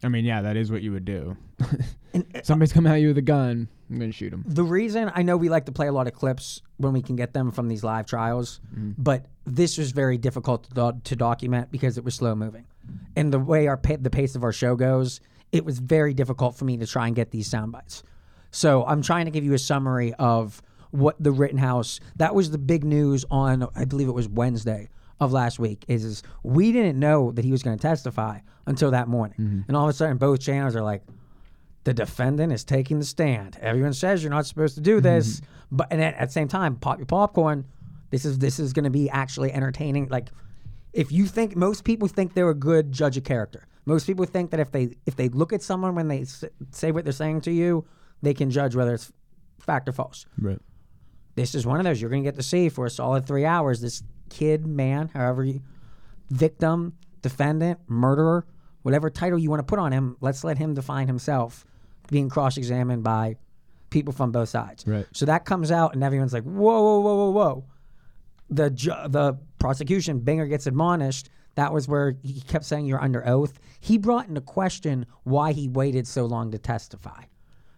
B: I mean, yeah, that is what you would do.
A: and uh,
B: Somebody's coming at you with a gun. I'm gonna shoot him.
A: the reason I know we like to play a lot of clips when we can get them from these live trials, hmm. but this was very difficult to, do- to document because it was slow moving, and the way our pa- the pace of our show goes, it was very difficult for me to try and get these sound bites. So I'm trying to give you a summary of what the Rittenhouse. That was the big news on I believe it was Wednesday of last week. Is, is we didn't know that he was going to testify until that morning, mm-hmm. and all of a sudden both channels are like the defendant is taking the stand. Everyone says you're not supposed to do mm-hmm. this, but and at, at the same time, pop your popcorn. This is this is going to be actually entertaining. Like, if you think most people think they're a good judge of character, most people think that if they if they look at someone when they s- say what they're saying to you, they can judge whether it's fact or false.
B: Right.
A: This is one of those you're going to get to see for a solid three hours. This kid, man, however you, victim, defendant, murderer, whatever title you want to put on him, let's let him define himself, being cross-examined by people from both sides.
B: Right.
A: So that comes out, and everyone's like, "Whoa, whoa, whoa, whoa, whoa!" The ju- the prosecution, Binger gets admonished. That was where he kept saying you're under oath. He brought into question why he waited so long to testify,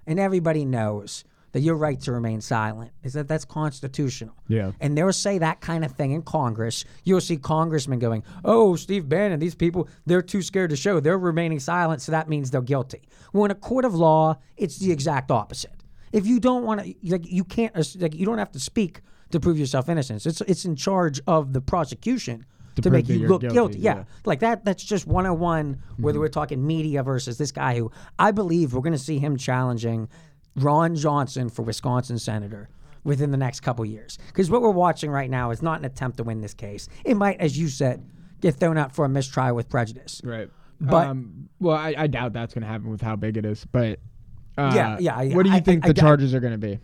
A: and everybody knows that your right to remain silent is that that's constitutional.
B: Yeah.
A: And they'll say that kind of thing in Congress. You'll see congressmen going, "Oh, Steve Bannon, these people, they're too scared to show. They're remaining silent, so that means they're guilty." Well, in a court of law, it's the exact opposite. If you don't want to, like, you can't, like, you don't have to speak to prove yourself innocent. It's it's in charge of the prosecution to, make you look
B: guilty,
A: guilty. Yeah.
B: yeah.
A: like that. That's just 101. Whether we're talking media versus this guy who I believe we're going to see him challenging Ron Johnson for Wisconsin senator within the next couple years. Because what we're watching right now is not an attempt to win this case. It might, as you said, get thrown out for a mistrial with prejudice.
B: Right.
A: But-
B: um, well, I, I doubt that's going to happen with how big it is. But uh,
A: Yeah, yeah, I-
B: What do you
A: I-
B: think
A: I-
B: the charges are going to be?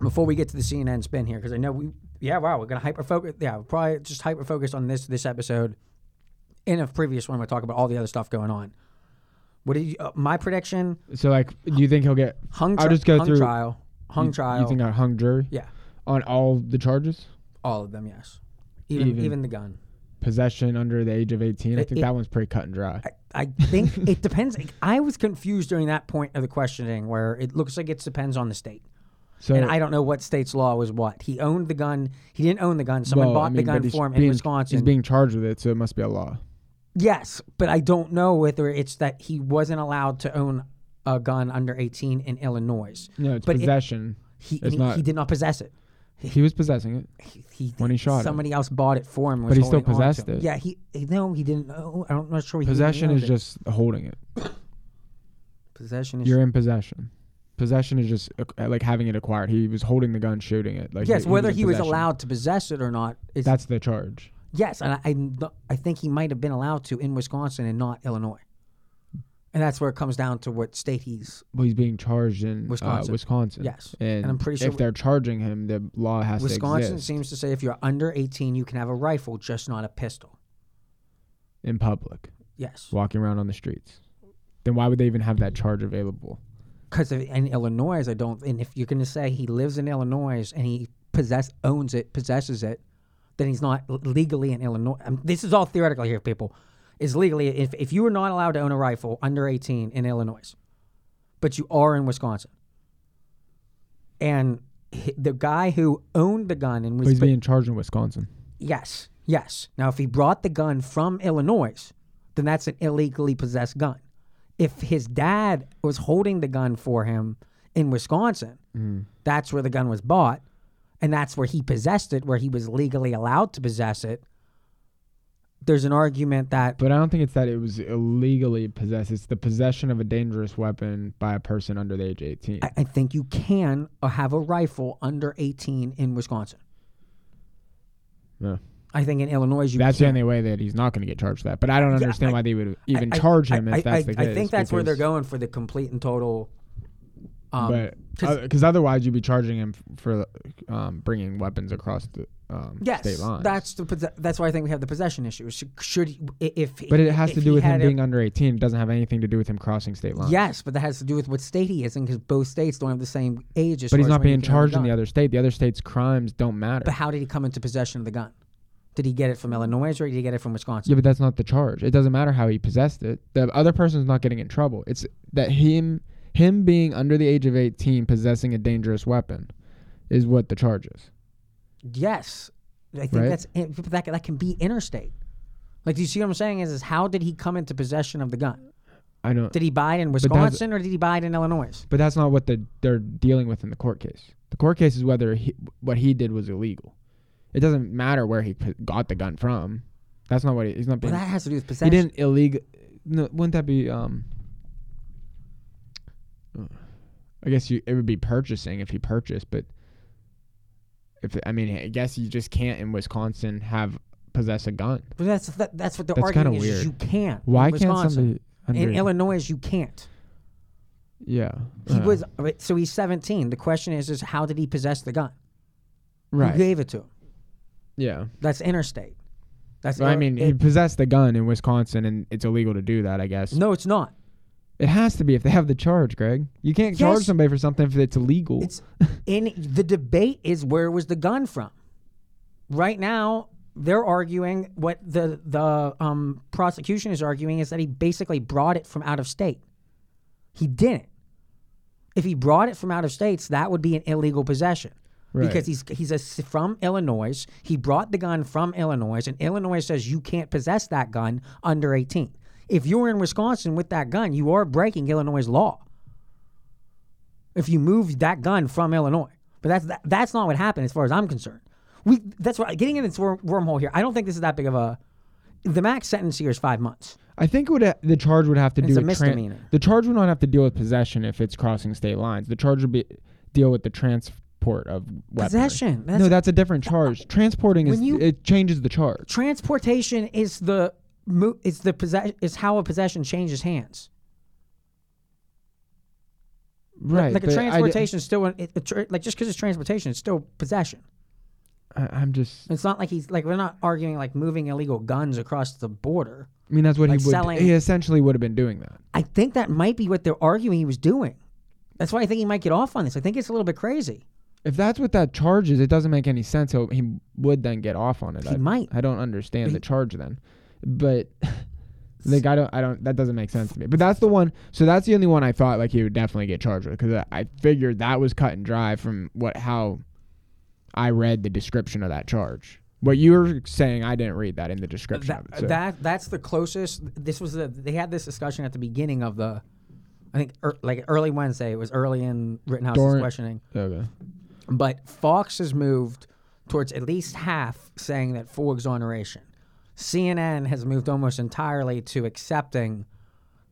A: before we get to the CNN spin here, because I know we, yeah, wow, we're gonna hyper focus. Yeah, probably just hyper focus on this this episode. In a previous one, we'll talk about all the other stuff going on. What do you, uh, my prediction?
B: So, like, do you think he'll get
A: Hung,
B: I'll just go
A: hung
B: through-
A: trial, hung
B: you,
A: trial.
B: You think a hung jury
A: yeah,
B: on all the charges?
A: all of them. Yes, even even,
B: Even-
A: the gun.
B: Possession under the age of 18? I think
A: it-
B: that one's pretty cut and dry.
A: I, I think it depends. I was confused during that point of the questioning where it looks like it depends on the state.
B: So,
A: and I don't know what state's law was what. He owned the gun. He didn't own the gun. Someone
B: well,
A: bought
B: I mean,
A: the gun for him in Wisconsin.
B: He's being charged with it, so it must be a law.
A: Yes, but I don't know whether it's that he wasn't allowed to own a gun under 18 in Illinois.
B: No, it's
A: But it-
B: possession.
A: He,
B: It's
A: he,
B: not-
A: he did not possess it.
B: he was possessing it.
A: He, he-
B: When he shot it.
A: somebody else bought it for him.
B: But he still
A: holding on to
B: possessed
A: it.
B: it.
A: Yeah, he, he no, he didn't. know. I'm not sure.
B: Possession is
A: it.
B: just holding it.
A: possession. Is
B: You're in possession. Possession is just uh, like having it acquired. He was holding the gun, shooting it. Like
A: yes,
B: he,
A: whether he was
B: possession.
A: allowed to possess it or not is
B: That's the charge.
A: yes, and I, I I think he might have been allowed to in Wisconsin and not Illinois. And that's where it comes down to what state he's.
B: Well, he's being charged in
A: Wisconsin.
B: Uh, Wisconsin.
A: Yes.
B: and,
A: And I'm pretty sure
B: if they're charging him, the law has to
A: Wisconsin
B: exist
A: seems to say if you're under 18, you can have a rifle, just not a pistol.
B: in public,
A: Yes.
B: walking around on the streets. Then why would they even have that charge available?
A: Because in Illinois, I don't. And if you're going to say he lives in Illinois and he possess owns it, possesses it, then he's not legally in Illinois. Um, this is all theoretical here, people. Is legally if if you are not allowed to own a rifle under 18 in Illinois, but you are in Wisconsin, and the guy who owned the gun and
B: But he's being charged in Wisconsin.
A: yes, yes. Now, if he brought the gun from Illinois, then that's an illegally possessed gun. If his dad was holding the gun for him in Wisconsin, mm. that's where the gun was bought, and that's where he possessed it, where he was legally allowed to possess it. There's an argument that
B: But I don't think it's that it was illegally possessed. It's the possession of a dangerous weapon by a person under the age of 18.
A: I, I think you can have a rifle under 18 in Wisconsin.
B: Yeah.
A: I think in Illinois you
B: That's the only way that he's not going to get charged with that. But I don't understand
A: I-
B: why they would even
A: I-
B: charge
A: I-
B: him if
A: I,
B: that's
A: I,
B: the case.
A: I think that's where they're going for the complete and total. Um,
B: but
A: 'cause-
B: because otherwise you'd be charging him for um, bringing weapons across the um,
A: Yes,
B: state lines.
A: that's the that's why I think we have the possession issue. Should, should he, if
B: but it has to do with him
A: had a-
B: being under 18. It doesn't have anything to do with him crossing state lines.
A: yes, but that has to do with what state he is in because both states don't have the same age. As
B: but he's not being
A: can own a
B: charged in the other state. The other state's crimes don't matter.
A: But how did he come into possession of the gun? Did he get it from Illinois or did he get it from Wisconsin?
B: Yeah, but that's not the charge. It doesn't matter how he possessed it. The other person's not getting in trouble. It's that him him being under the age of 18 possessing a dangerous weapon is what the charge is.
A: Yes, I think
B: Right?
A: that's that that can be interstate. Like, do you see what I'm saying? Is is how did he come into possession of the gun?
B: I don't
A: Did he buy it in Wisconsin or did he buy it in Illinois?
B: but that's not what the, they're dealing with in the court case. The court case is whether he, what he did was illegal. It doesn't matter where he got the gun from. That's not what he, he's not
A: Well, that has to do with possession.
B: He didn't illegal. No, wouldn't that be um? I guess you it would be purchasing if he purchased, but if I mean, I guess you just can't in Wisconsin have possess a gun.
A: But that's that, that's what the
B: That's
A: argument is,
B: weird.
A: You can't. in
B: Why can't somebody? Under,
A: in Illinois? You can't.
B: yeah,
A: He
B: uh,
A: was so he's 17. The question is, is how did he possess the gun?
B: right.
A: Who gave it to him?
B: Yeah,
A: That's interstate. That's
B: Well, I mean, he possessed the gun in Wisconsin, and it's illegal to do that. I guess.
A: no, it's not.
B: It has to be if they have the charge, Greg. You can't charge somebody for something if it's illegal.
A: It's in the debate is where was the gun from? Right now, they're arguing what the the um, prosecution is arguing is that he basically brought it from out of state. He didn't. If he brought it from out of states, that would be an illegal possession.
B: Right.
A: Because he's he's a, from Illinois. He brought the gun from Illinois, and Illinois says you can't possess that gun under 18. If you're in Wisconsin with that gun, you are breaking Illinois' law. If you move that gun from Illinois, but that's that, that's not what happened as far as I'm concerned. We that's what getting in this worm, wormhole here. I don't think this is that big of a. The max sentence here is five months.
B: I think would ha- the charge would have to do
A: a
B: with tran-
A: misdemeanor.
B: the charge would not have to deal with possession if it's crossing state lines. The charge would be deal with the transport of weaponry.
A: Possession. That's,
B: no, that's a different charge. Transporting is
A: you-
B: it changes the charge.
A: transportation is the is the possession is how a possession changes hands.
B: Right.
A: like a
B: I d-
A: transportation is still an, it, it, tr- like just because it's transportation, it's still possession.
B: I, I'm just.
A: It's not like he's like we're not arguing like moving illegal guns across the border.
B: I mean, that's what
A: like
B: he would.
A: selling-
B: He essentially would have been doing that.
A: I think that might be what they're arguing he was doing. That's why I think he might get off on this. I think it's a little bit crazy.
B: If that's what that charge is, it doesn't make any sense. He would then get off on it.
A: He
B: I,
A: might.
B: I don't understand
A: He-
B: the charge then, but like I don't. I don't. That doesn't make sense to me. But that's the one. So that's the only one I thought like he would definitely get charged with because I, I figured that was cut and dry from what how I read the description of that charge. What you were saying, I didn't read that in the description
A: That,
B: of it. So.
A: that that's the closest. This was the they had this discussion at the beginning of the, I think er, like early Wednesday. It was early in Rittenhouse's
B: During-
A: questioning.
B: okay.
A: But Fox has moved towards at least half saying that full exoneration. CNN has moved almost entirely to accepting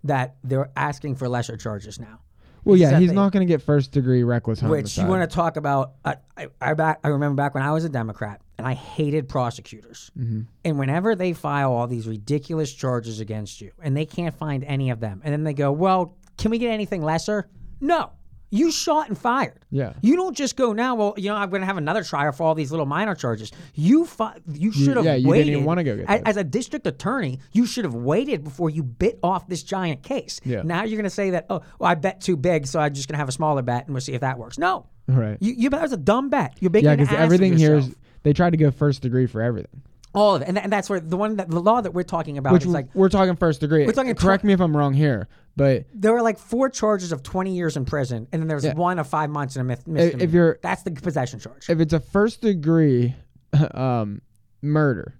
A: that they're asking for lesser charges now.
B: Well, yeah,
A: Except
B: he's
A: they-
B: not going to get first degree reckless homicide.
A: Which you want to talk about? I, I, I back. I remember back when I was a Democrat and I hated prosecutors.
B: Mm-hmm.
A: And whenever they file all these ridiculous charges against you, and they can't find any of them, and then they go, "Well, can we get anything lesser?" No, you shot and fired.
B: Yeah.
A: You don't just go now. Well, you know, I'm going to have another trial for all these little minor charges. You fi- You should have
B: yeah, you didn't
A: waited.
B: even wanna go get that.
A: As a district attorney, you should have waited before you bit off this giant case.
B: Yeah.
A: Now you're going to say that, oh, well, I bet too big, so I'm just going to have a smaller bet, and we'll see if that works. No.
B: Right.
A: You, you that was a dumb bet. You're making
B: Yeah, because everything here is they tried to go first degree for everything.
A: all of it, and, tha- and that's where the one that the law that we're talking about
B: Which
A: is like
B: we're talking first degree.
A: We're talking
B: Correct me if I'm wrong here, but
A: there were like four charges of 20 years in prison, and then there's
B: Yeah.
A: one of five months in a myth-
B: if
A: misdemeanor.
B: you're
A: that's the possession charge.
B: if it's a first degree um, murder,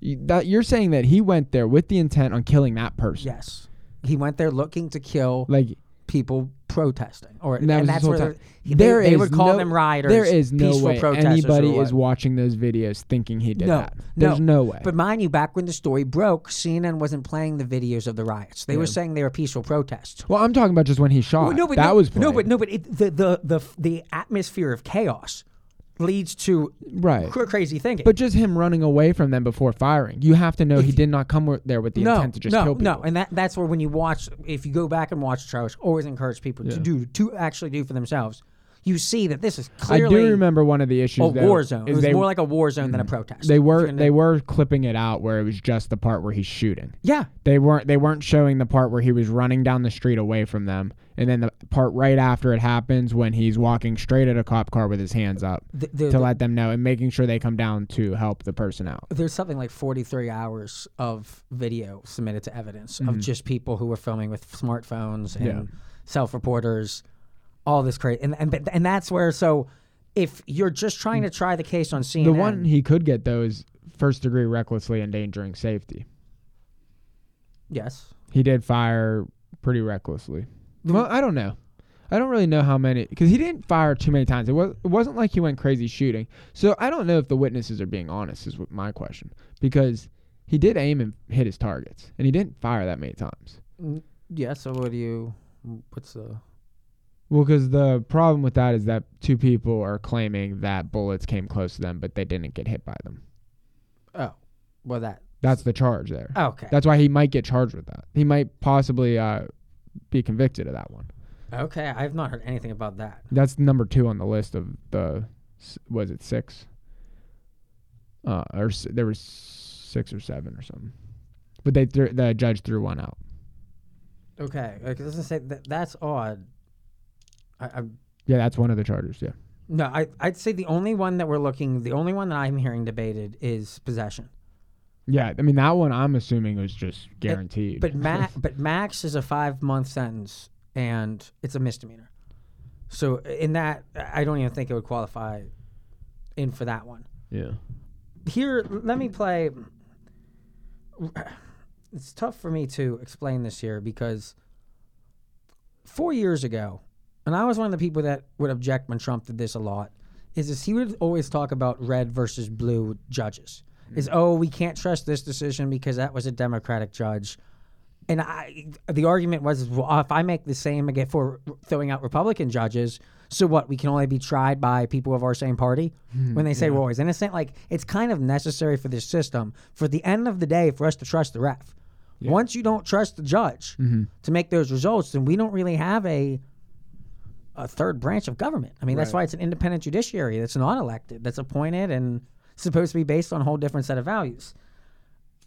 B: you, that you're saying that he went there with the intent on killing that person.
A: yes, he went there looking to kill
B: Like
A: people protesting, or
B: And that
A: and that's where
B: time.
A: they,
B: There
A: they would call
B: no-
A: them rioters.
B: there is no way anybody is watching those videos thinking he did
A: No,
B: that. There's no, way.
A: But mind you, back when the story broke, CNN wasn't playing the videos of the riots. They were saying they were peaceful protests.
B: well, I'm talking about just when he shot.
A: Well, no, but
B: that
A: no,
B: was
A: no, but no, but it, the, the the the atmosphere of chaos leads to
B: right.
A: cr- crazy thinking.
B: But just him running away from them before firing, you have to know he did not come there with the
A: no,
B: intent to just
A: no,
B: kill people.
A: no, and that that's where when you watch, if you go back and watch trials, always encourage people to do to actually do for themselves. You see that this is clearly.
B: I do remember one of the issues.
A: a
B: though,
A: war zone. It was
B: they,
A: more like a war zone than a protest.
B: they were they were clipping it out where it was just the part where he's shooting.
A: yeah,
B: They weren't they weren't showing the part where he was running down the street away from them, and then the part right after it happens when he's walking straight at a cop car with his hands up
A: the, the,
B: to let them know and making sure they come down to help the person out.
A: there's something like 43 hours of video submitted to evidence
B: Mm-hmm.
A: of just people who were filming with smartphones and
B: Yeah.
A: self-reporters, all this crazy, and and and that's where so. If you're just trying to try the case on CNN,
B: The one he could get though is first degree recklessly endangering safety.
A: yes,
B: He did fire pretty recklessly. Well, I don't know. I don't really know how many because he didn't fire too many times. It was it wasn't like he went crazy shooting. So I don't know if the witnesses are being honest. Is what my question because he did aim and hit his targets, and he didn't fire that many times.
A: yeah. So what do you? What's the?
B: Well, because the problem with that is that two people are claiming that bullets came close to them, but they didn't get hit by them.
A: Oh, well that.
B: That's the charge there.
A: Okay.
B: That's why he might get charged with that. He might possibly uh, be convicted of that one.
A: Okay, I've not heard anything about that.
B: That's number two on the list of the was it six? Uh, or there was six or seven or something, but they threw, the judge threw one out.
A: Okay, like, it doesn't say that. That's odd. I, I
B: Yeah, that's one of the charges. Yeah.
A: no, I I'd say the only one that we're looking, the only one that I'm hearing debated is possession.
B: Yeah, I mean that one I'm assuming was just guaranteed.
A: But ma- but max is a five month sentence, and it's a misdemeanor. So in that, I don't even think it would qualify in for that one.
B: yeah.
A: Here, let me play. It's tough for me to explain this here because four years ago, and I was one of the people that would object when Trump did this a lot, is this he would always talk about red versus blue judges. Is mm. oh we can't trust this decision because that was a Democratic judge, and I the argument was well if I make the same again for throwing out Republican judges, so what we can only be tried by people of our same party hmm, when they say we're always innocent. Like it's kind of necessary for this system for the end of the day for us to trust the ref. Once you don't trust the judge mm-hmm. to make those results, then we don't really have a a third branch of government. I mean, that's why it's an independent judiciary that's not elected, that's appointed and supposed to be based on a whole different set of values.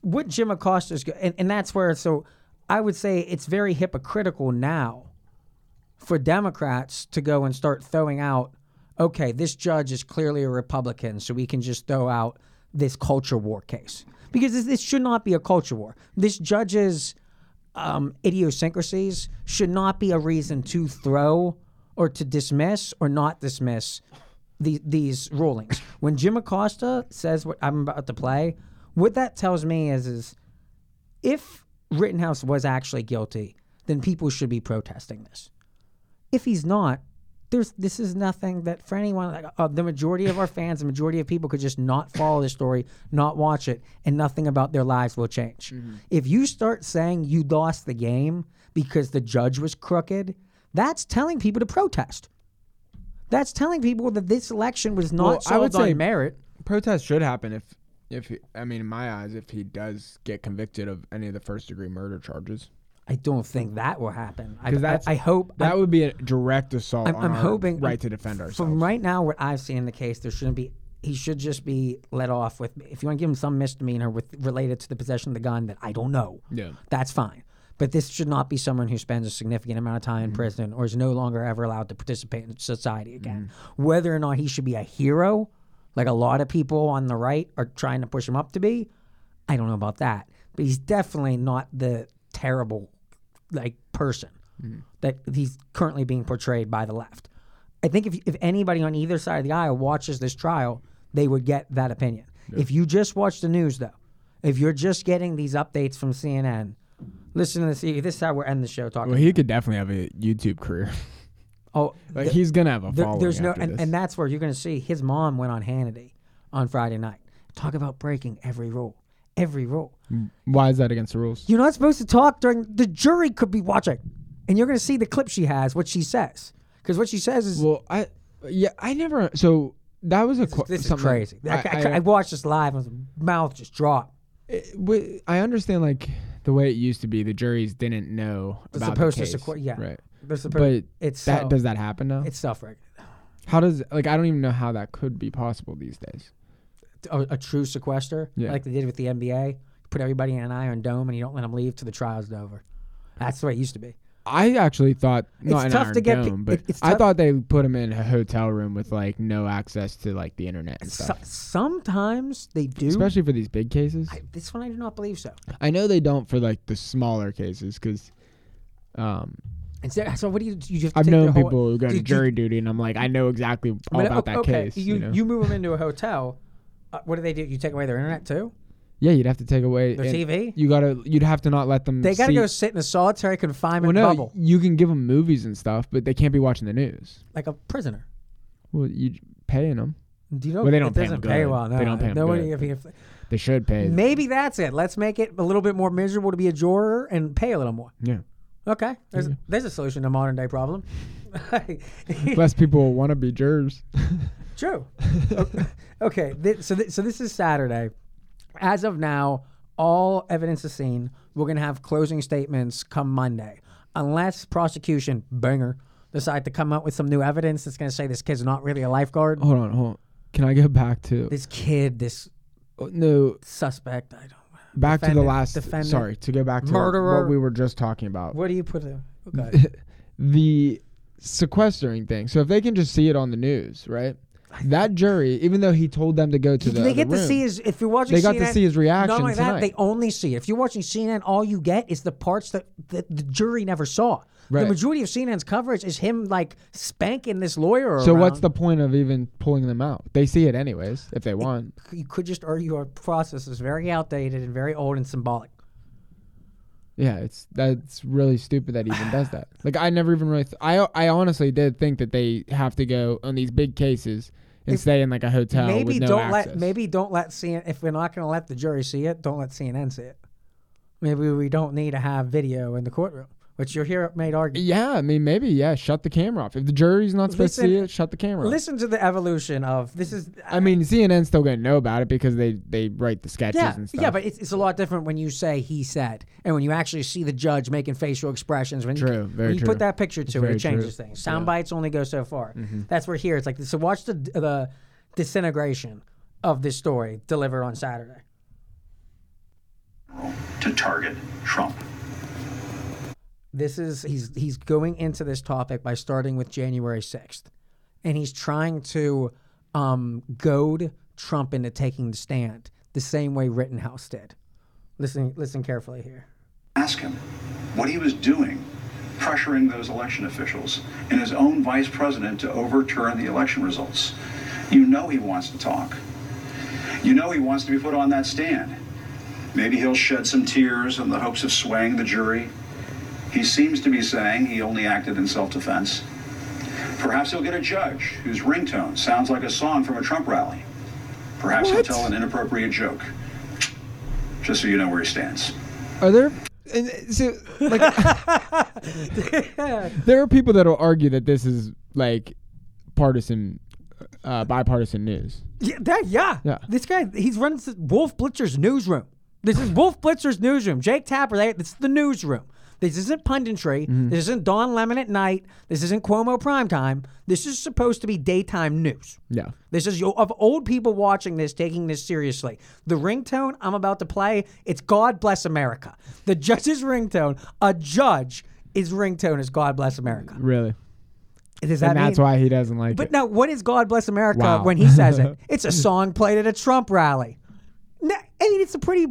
A: What Jim Acosta's, go- and, and that's where, so I would say it's very hypocritical now for Democrats to go and start throwing out, okay, this judge is clearly a Republican, so we can just throw out this culture war case. Because this, this should not be a culture war. This judge's um, idiosyncrasies should not be a reason to throw or to dismiss or not dismiss the, these rulings. When Jim Acosta says what I'm about to play, what that tells me is, is if Rittenhouse was actually guilty, then people should be protesting this. If he's not, there's this is nothing that for anyone like uh, the majority of our fans, the majority of people could just not follow the story, not watch it, and nothing about their lives will change. If you start saying you lost the game because the judge was crooked, that's telling people to protest. That's telling people that this election was not
B: Well, I would
A: on
B: say-
A: merit.
B: Protest should happen if if he, I mean in my eyes if he does get convicted of any of the first degree murder charges.
A: I don't think that will happen. I,
B: that's-
A: I hope
B: That
A: I-
B: would be a direct assault
A: I'm-
B: on
A: I'm hoping-
B: right to defend ourselves.
A: From right now, what I've seen in the case, there shouldn't be. He should just be let off with. If you want to give him some misdemeanor with related to the possession of the gun, that I don't know.
B: Yeah.
A: that's fine. But this should not be someone who spends a significant amount of time in mm. prison or is no longer ever allowed to participate in society again. Mm. Whether or not he should be a hero, like a lot of people on the right are trying to push him up to be, I don't know about that. But he's definitely not the terrible like person mm. that he's currently being portrayed by the left. I think if if anybody on either side of the aisle watches this trial, they would get that opinion. If you just watch the news, though, if you're just getting these updates from CNN, listen to this. This is how we're ending the show talking.
B: well, he could definitely have a YouTube career.
A: oh,
B: like
A: th-
B: he's gonna have a
A: there-
B: following.
A: there's no, and,
B: this.
A: and that's where you're going to see his mom went on Hannity on Friday night. Talk about breaking every rule, every rule.
B: Why is that against the rules?
A: You're not supposed to talk during the jury could be watching, and you're going to see the clip she has, what she says, because what she says is
B: Well, I yeah, I never. So that was a qu-
A: this is crazy. I, I, I,
B: I,
A: watched this live, and his mouth just dropped.
B: it- I understand like the way it used to be. The juries didn't know
A: They're
B: about
A: supposed
B: the
A: to
B: case.
A: sequ- yeah.
B: right.
A: They're supposed.
B: But
A: it's
B: that
A: so,
B: does that happen now?
A: it's self-regulated.
B: How does like I don't even know how that could be possible these days.
A: A, a true sequester,
B: Yeah.
A: like they did with the NBA. Put everybody in an iron dome, and you don't let them leave till the trial's over. That's the way it used to be.
B: I actually thought not an
A: tough
B: Iron
A: to get pe-
B: Dome, but
A: it's
B: I
A: tough-
B: thought they put him in a hotel room with like no access to like the internet and
A: So,
B: stuff.
A: sometimes they do.
B: Especially for these big cases.
A: I, this one I do not believe so.
B: I know they don't for like the smaller cases because um,
A: And so, so what do you you to
B: I've
A: take
B: known
A: whole-
B: people who go to jury duty, and I'm like, I know exactly all
A: I
B: about that
A: okay,
B: case.
A: You
B: You, know?
A: move them into a hotel. Uh, what do they do? You take away their internet too?
B: Yeah, you'd have to take away
A: Their
B: and
A: TV?
B: You gotta, you'd have to not let them.
A: They got to
B: see-
A: go sit in a solitary confinement
B: Well, no,
A: bubble
B: you can give them movies and stuff, but they can't be watching the news.
A: like a prisoner.
B: Well, you paying them.
A: Do you know?
B: Well, they don't
A: it
B: pay 'em
A: doesn't pay
B: good.
A: well. No,
B: They don't pay 'em
A: nobody.
B: good.
A: If, if,
B: They should pay.
A: maybe that's it. Let's make it a little bit more miserable to be a juror and pay a little more.
B: yeah,
A: Okay, there's there's a solution to modern day problem.
B: less people will want to be jurors.
A: True. O- okay, thi- so th- so this is Saturday. As of now, all evidence is seen. We're gonna have closing statements come Monday, unless prosecution Binger decide to come up with some new evidence that's gonna say this kid's not really a lifeguard.
B: hold on, hold on. Can I go back to
A: This kid, this
B: oh, no?
A: suspect, I don't. Know.
B: Back to the last.
A: defendant,
B: sorry, to go back to
A: murderer.
B: what we were just talking about.
A: What do you put? there? Okay.
B: the sequestering thing. So if they can just see it on the news, right? That jury, even though he told them to go to the
A: they get to
B: room,
A: see his. If you're watching,
B: they got
A: CNN,
B: to see his reaction
A: Not only
B: tonight.
A: that, they only see it. If you're watching CNN, all you get is the parts that, that the jury never saw. The majority of CNN's coverage is him like spanking this lawyer.
B: so what's the point of even pulling them out? They see it anyways if they want.
A: You could just argue our process is very outdated and very old and symbolic.
B: Yeah, it's that's really stupid that he even does that. Like I never even really. Th- I I honestly did think that they have to go on these big cases and
A: If-
B: stay in like a hotel
A: maybe
B: with no
A: don't
B: access.
A: let maybe don't let CNN if we're not going to let the jury see it, don't let CNN see it. Maybe we don't need to have video in the courtroom, which you're here made argument.
B: Yeah, I mean maybe yeah. Shut the camera off. If the jury's not supposed to see it, shut the camera. off.
A: Listen to the evolution of this is.
B: I mean CNN's still gonna know about it because they they write the sketches
A: yeah,
B: and stuff.
A: yeah, but it's, it's a lot different when you say he said, and when you actually see the judge making facial expressions. When you,
B: True, very
A: when you
B: true.
A: put that picture to it,
B: very
A: it changes
B: true.
A: things. Sound
B: Yeah. Mm-hmm.
A: bites only go so far. That's where here it's like so. Watch the the disintegration of this story delivered on Saturday.
C: to target Trump.
A: This is he's he's going into this topic by starting with January 6th and he's trying to um, goad Trump into taking the stand the same way Rittenhouse did. Listen listen carefully here.
C: Ask him what he was doing, pressuring those election officials and his own vice president to overturn the election results. You know he wants to talk. You know he wants to be put on that stand. Maybe he'll shed some tears in the hopes of swaying the jury. He seems to be saying he only acted in self defense. Perhaps he'll get a judge whose ringtone sounds like a song from a Trump rally. Perhaps
B: What?
C: he'll tell an inappropriate joke. Just so you know where he stands.
B: Are there? And so, like, there are people that will argue that this is like partisan, uh, bipartisan news.
A: Yeah, that, yeah.
B: Yeah.
A: This guy, he's running Wolf Blitzer's newsroom. This is Wolf Blitzer's newsroom. Jake Tapper, they, this is the newsroom. This isn't punditry.
B: Mm-hmm.
A: This isn't Don Lemon at night. This isn't Cuomo primetime. This is supposed to be daytime news.
B: Yeah.
A: This is of old people watching this, taking this seriously. The ringtone I'm about to play, it's God Bless America. The judge's ringtone, a judge, his ringtone is God Bless America.
B: Really.
A: Does that
B: and that's
A: mean-
B: why he doesn't like
A: but
B: it.
A: But now, what is God Bless America
B: Wow.
A: when he says it? It's a song played at a Trump rally. I mean, it's a pretty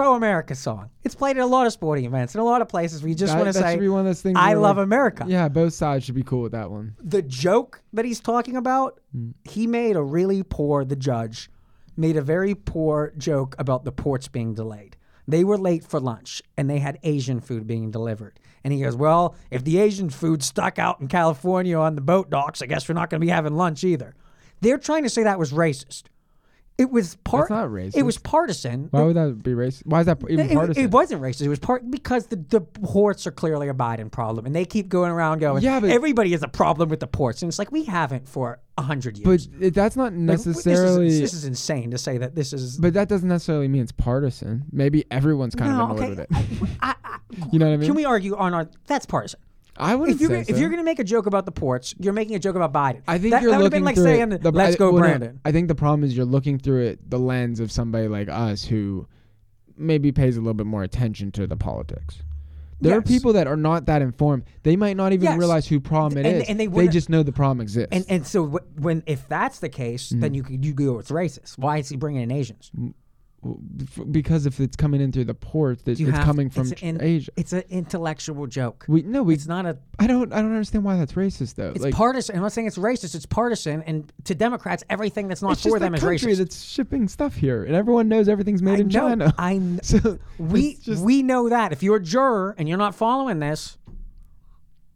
A: pro America song. It's played at a lot of sporting events and a lot of places where you just
B: That-
A: want to
B: that
A: say,
B: should be one of those things
A: I
B: where,
A: love
B: like,
A: America.
B: Yeah, both sides should be cool with that one.
A: The joke that he's talking about,
B: Hmm.
A: he made a really poor, the judge made a very poor joke about the ports being delayed. They were late for lunch and they had Asian food being delivered. And he goes, Well, if the Asian food stuck out in California on the boat docks, I guess we're not going to be having lunch either. They're trying to say that was racist. It was part.
B: not
A: It was partisan.
B: Why would that be racist? Why is that even
A: It,
B: partisan?
A: it wasn't racist. It was part because the, the ports are clearly a Biden problem, and they keep going around going,
B: Yeah, but-
A: everybody has a problem with the ports, and it's like we haven't for a hundred years.
B: but that's not
A: Like, this is-
B: necessarily.
A: this is, insane to say that this is.
B: but that doesn't necessarily mean it's partisan. Maybe everyone's kind
A: no,
B: of annoyed
A: okay.
B: with it.
A: I, I,
B: You know what I mean?
A: can we argue on our? That's partisan.
B: I wouldn't
A: If you're
B: so.
A: if you're going to make a joke about the ports, you're making a joke about Biden.
B: I think
A: that,
B: you're
A: that would have
B: looking
A: been like
B: through
A: saying,
B: it, the,
A: "Let's
B: I,
A: go,
B: well,
A: Brandon."
B: I think the problem is you're looking through it the lens of somebody like us who maybe pays a little bit more attention to the politics. There are people that are not that informed. They might not even
A: Yes.
B: realize who problem it is.
A: And- and they
B: they just know the problem exists.
A: And and so wh- when if that's the case,
B: Mm-hmm.
A: then you could you go it's racist. Why is he bringing in Asians?
B: Because if it's coming in through the ports, that it's
A: have-
B: coming from
A: it's an-
B: Asia.
A: It's an intellectual joke.
B: We no, we.
A: it's not a
B: I don't. I don't understand why that's racist though.
A: It's
B: like,
A: partisan. I'm not saying it's racist. It's partisan, and to Democrats, everything that's not for them is
B: country that's shipping stuff here, and everyone knows everything's made
A: I
B: in
A: know.
B: China.
A: I kn-
B: so
A: we
B: just
A: we know that. If you're a juror and you're not following this,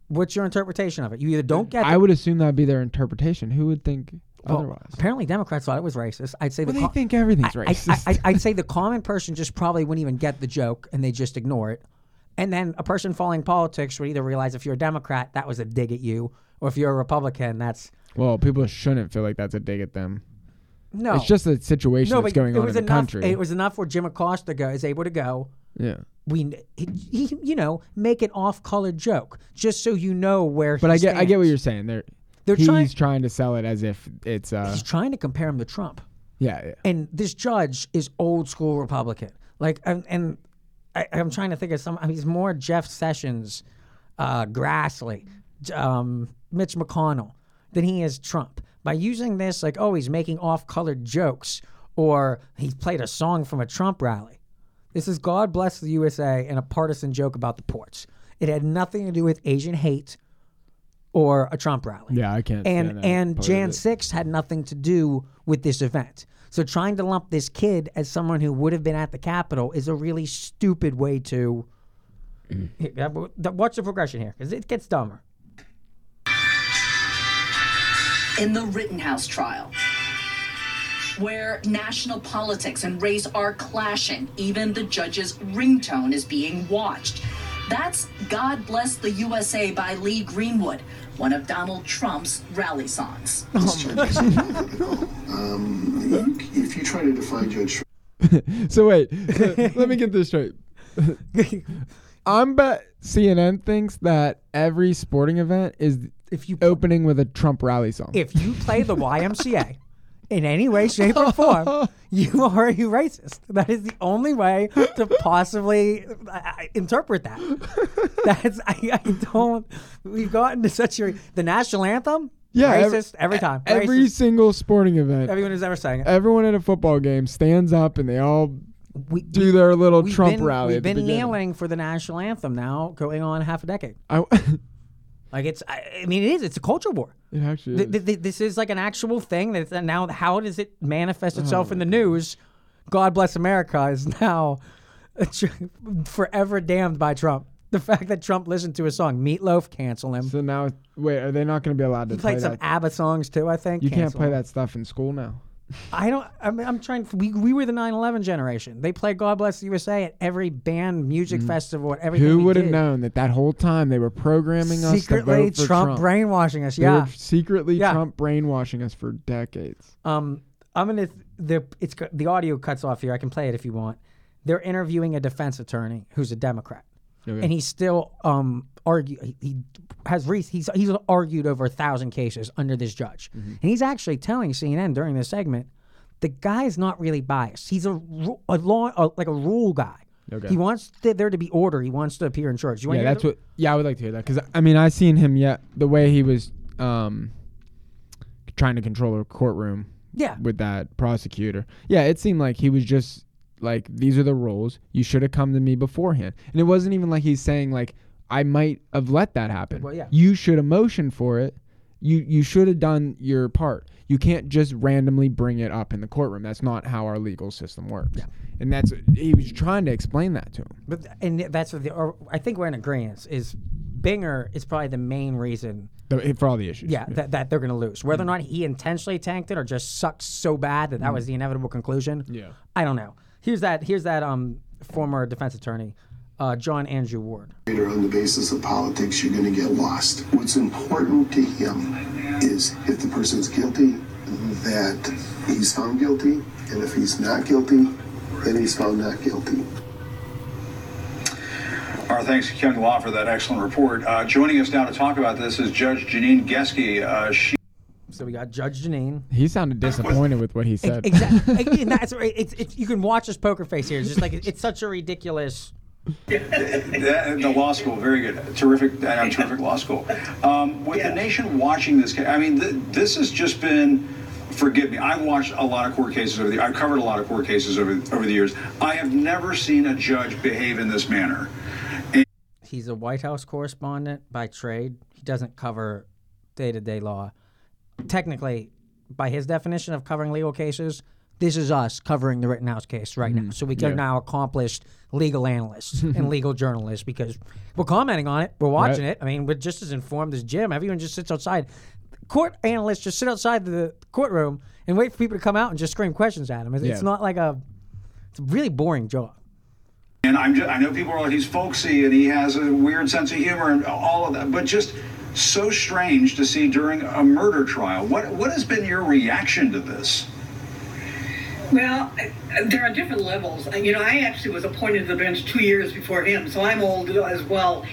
A: what's your interpretation of it? You either don't get.
B: I
A: the-
B: would assume that would be their interpretation. Who would think
A: well,
B: otherwise?
A: apparently, Democrats thought it was racist. I'd say
B: Well,
A: the
B: they
A: co-
B: think everything's
A: I, I,
B: racist.
A: I, I'd say the common person just probably wouldn't even get the joke and they just ignore it. And then a person following politics would either realize if you're a Democrat, that was a dig at you, or if you're a Republican, that's
B: well, people shouldn't feel like that's a dig at them.
A: no.
B: It's just a situation
A: no,
B: that's going on in the
A: enough.
B: country.
A: It was enough where Jim Acosta go, is able to go.
B: yeah,
A: We, he, he- you know, make an off-color joke just so you know where.
B: but I get. I get what you're saying. They're,
A: They're
B: he's
A: trying-
B: trying to sell it as if it's. uh
A: He's trying to compare him to Trump.
B: Yeah, yeah.
A: And this judge is old school Republican. Like, and, and I, I'm trying to think of some. I mean, he's more Jeff Sessions, uh, Grassley, um, Mitch McConnell than he is Trump. By using this, like, oh, he's making off-colored jokes, or he played a song from a Trump rally. This is God bless the USA and a partisan joke about the ports. It had nothing to do with Asian hate or a Trump rally.
B: Yeah, I can't.
A: And
B: that
A: and Jan
B: it.
A: 6 had nothing to do with this event. So trying to lump this kid as someone who would have been at the Capitol is a really stupid way to Yeah, but th- watch the progression here because it gets dumber.
D: in the Rittenhouse trial, where national politics and race are clashing. Even the judge's ringtone is being watched. That's God Bless the USA by Lee Greenwood, one of Donald Trump's rally songs.
E: Um, if you try to define Judge
B: So wait, so let me get this straight. I'm bet CNN thinks that every sporting event is
A: If you
B: opening with a Trump rally song.
A: if you play the YMCA in any way, shape, or form, you are a racist. That is the only way to possibly uh, interpret that. That's I, I don't. We've gotten to such a the national anthem.
B: yeah,
A: racist every time.
B: Every
A: Racist.
B: single sporting event,
A: everyone who's ever sang it.
B: everyone at a football game stands up and they all
A: We,
B: do their little Trump
A: been,
B: rally.
A: We've been kneeling for the national anthem now, going on half a decade.
B: I,
A: Like it's, I, I mean, it is. It's a culture war.
B: it actually
A: Th-
B: is.
A: th- th- this is like an actual thing. That's and now how does it manifest oh, itself
B: Oh,
A: in the news? God bless America is now forever damned by Trump. The fact that Trump listened to a song, Meatloaf, cancel him.
B: so now, wait, are they not going to be allowed to
A: He
B: play
A: played some
B: that?
A: ABBA songs too. I think
B: You can't
A: Cancel
B: play
A: him.
B: that stuff in school now.
A: I don't. I mean, I'm trying. We we were the 9/11 generation. They played God Bless the USA at every band, music festival, at everything.
B: Who
A: we
B: would have
A: did.
B: known that that whole time they were programming us to
A: Secretly,
B: vote for
A: Trump,
B: Trump?
A: brainwashing us.
B: They
A: Yeah.
B: were secretly
A: Yeah.
B: Trump brainwashing us for decades.
A: Um, I'm gonna the it's co- the audio cuts off here. I can play it if you want. They're interviewing a defense attorney who's a Democrat,
B: Okay.
A: and he's still um argue. He, he has re- he's he's argued over a thousand cases under this judge,
B: Mm-hmm.
A: and he's actually telling CNN during this segment, the guy's not really biased. He's a a law a, like a rule guy.
B: Okay.
A: He wants th- there to be order. He wants to appear in church. You
B: Yeah, that's
A: the-
B: what. Yeah, I would like to hear that because I mean I've seen him yet the way he was um trying to control a courtroom
A: Yeah.
B: with that prosecutor. Yeah, it seemed like he was just like these are the rules. You should have come to me beforehand, and it wasn't even like he's saying like I might have let that happen.
A: Well, yeah.
B: You should have motioned for it. You you should have done your part. You can't just randomly bring it up in the courtroom. That's not how our legal system works. And that's he was trying to explain that to him.
A: But and that's what the or I think we're in agreement. Is Binger is probably the main reason
B: The- For all the issues.
A: Yeah, that, that they're going to lose. Whether or not he intentionally tanked it or just sucked so bad that that was the inevitable conclusion.
B: Yeah.
A: I don't know. Here's that. Here's that. Um, former defense attorney, uh, John Andrew Ward.
E: on the basis of politics, you're going to get lost. What's important to him is if the person's guilty, that he's found guilty, and if he's not guilty, then he's found not guilty.
C: Our thanks to Ken Law for that excellent report. Uh, joining us now to talk about this is Judge Janine Geske. Uh, she
A: So we got Judge Janine.
B: He sounded disappointed with what he said.
A: Exactly. and. It's, it's you can watch his poker face here. It's just like it's such a ridiculous.
C: The, the law school, very good, terrific, uh, terrific law school. Um, with the nation watching this case, I mean, th- this has just been. Forgive me. I've watched a lot of court cases over the. I've covered a lot of court cases over over the years. I have never seen a judge behave in this manner.
A: He's a White House correspondent by trade. He doesn't cover day to day law. Technically, by his definition of covering legal cases, this is us covering the Rittenhouse case right now. Mm-hmm. So we are now accomplished legal analysts and legal journalists because we're commenting on it, we're watching
B: Right.
A: it. I mean, we're just as informed as Jim. Everyone just sits outside. Court analysts just sit outside the courtroom and wait for people to come out and just scream questions at them. It's, it's
B: Yeah.
A: not like a. It's a really boring job.
C: And I'm just, I know people are like he's folksy and he has a weird sense of humor and all of that, but just so strange to see during a murder trial. What what has been your reaction to this?
F: Well, there are different levels. Uh, You know, I actually was appointed to the bench two years before him, so I'm old as well.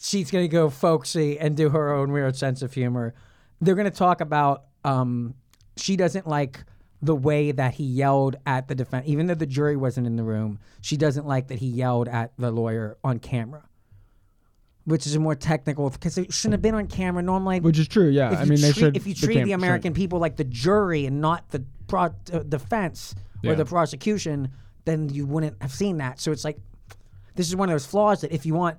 A: she's going to go folksy and do her own weird sense of humor. They're going to talk about um, she doesn't like the way that he yelled at the defense, even though the jury wasn't in the room, she doesn't like that he yelled at the lawyer on camera, which is a more technical because it shouldn't have been on camera. Normally,
B: Which is true. Yeah. I
A: you
B: mean, they
A: treat,
B: should.
A: if you treat
B: can't-
A: the American people like the jury and not the pro- uh, defense or
B: Yeah.
A: the prosecution, then you wouldn't have seen that. So it's like this is one of those flaws that if you want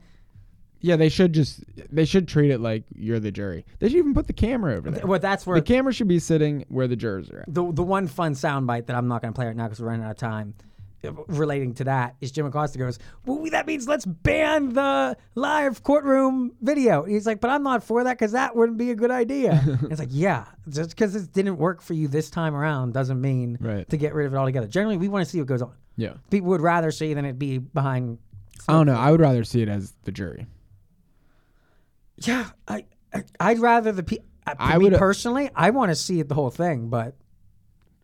B: Yeah, they should just. They should treat it like you're the jury. They should even put the camera over there.
A: well, that's where
B: the camera should be sitting where the jurors are. At.
A: the the one fun soundbite that I'm not going to play right now because we're running out of time. Relating to that is Jim Acosta goes, well, that means let's ban the live courtroom video. He's like, but I'm not for that because that wouldn't be a good idea. it's like, yeah, just because it didn't work for you this time around doesn't mean
B: Right.
A: to get rid of it altogether. Generally, we want to see what goes on.
B: Yeah.
A: People would rather see than it be behind.
B: I don't know. I would rather see it as the jury.
A: Yeah, I, I I'd rather the pe- uh,
B: I
A: me
B: would-
A: personally. I want to see it the whole thing, but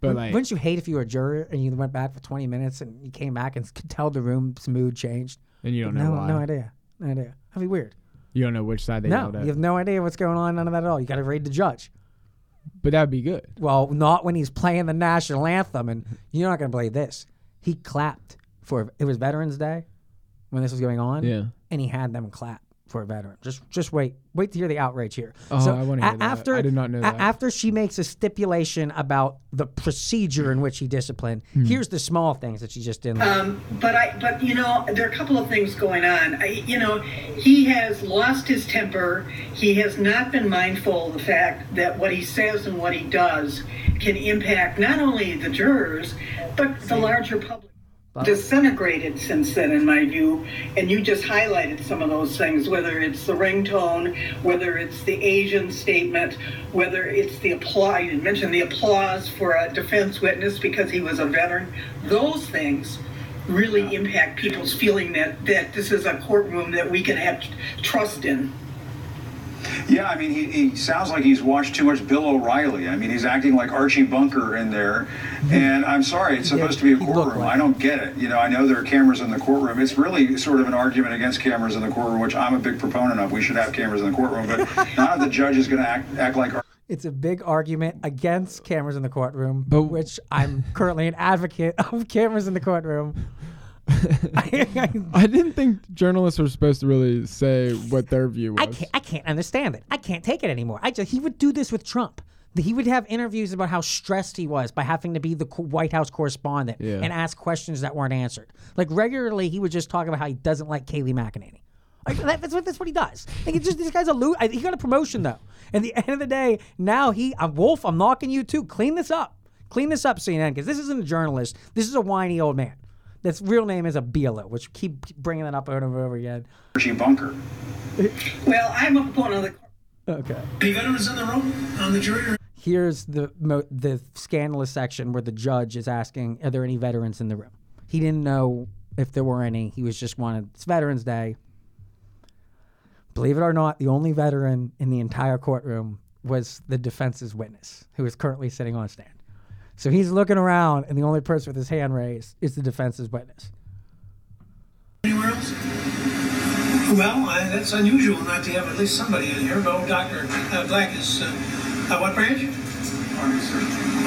B: But
A: Wouldn't-
B: like,
A: wouldn't you hate if you were a juror and you went back for 20 minutes and you came back and could tell the room's mood changed?
B: and you don't know
A: no,
B: why.
A: no idea. No idea. That'd be weird.
B: You don't know which side they
A: no, you have no idea what's going on. None of that at all. You got to read the judge.
B: But that'd be good.
A: Well, not when he's playing the national anthem. And you're not going to believe this. He clapped for it was Veterans Day when this was going on.
B: Yeah.
A: and he had them clap for a veteran. Just just wait. Wait to hear the outrage here.
B: Oh, I wanna hear that.
A: After
B: I did not know
A: a-
B: that.
A: After she makes a stipulation about the procedure in which he disciplined,
B: Hmm.
A: here's the small things that she just didn't.
F: Um, but I, but you know, there are a couple of things going on. I, you know, he has lost his temper. He has not been mindful of the fact that what he says and what he does can impact not only the jurors, but the larger public. Disintegrated since then, in my view, and you just highlighted some of those things. Whether it's the ringtone, whether it's the Asian statement, whether it's the applause. You mentioned the applause for a defense witness because he was a veteran. Those things really impact people's feeling that that this is a courtroom that we can have trust in.
C: Yeah, I mean, he, he sounds like he's watched too much Bill O'Reilly. I mean, he's acting like Archie Bunker in there. And I'm sorry, it's supposed to be a
A: he looked
C: courtroom.
A: like
C: I don't get it. You know, I know there are cameras in the courtroom. It's really sort of an argument against cameras in the courtroom, which I'm a big proponent of. We should have cameras in the courtroom, but none of the judge is going to act, act like
A: It's a big argument against cameras in the courtroom,
B: But-
A: which I'm currently an advocate of cameras in the courtroom. I,
B: didn't think journalists were supposed to really say what their view was.
A: I can't, I can't understand it. I can't take it anymore. I just, he would do this with Trump. He would have interviews about how stressed he was by having to be the White House correspondent
B: Yeah.
A: and ask questions that weren't answered. Like regularly, he would just talk about how he doesn't like Kayleigh McEnany. Like, that's what that's what he does. Like, just this guy's a lo- I- He got a promotion though. At the end of the day, now he, I'm Wolf. I'm knocking you too. Clean this up. Clean this up, CNN, because this isn't a journalist. This is a whiny old man. That's real name is Abilio, which keep keep bringing that up over and over again.
C: Archie Bunker.
F: Well, I'm a proponent of the
A: Okay.
G: Any veterans in the room on the jury?
A: here's the mo- the scandalous section where the judge is asking, "Are there any veterans in the room?" He didn't know if there were any. He was just wanted. It's Veterans Day. Believe it or not, the only veteran in the entire courtroom was the defense's witness, who is currently sitting on stand. So he's looking around, and the only person with his hand raised is the defense's witness.
G: Anywhere else? Well, that's unusual not to have at least somebody in here. But Dr. Uh, Black is, uh, uh, what branch?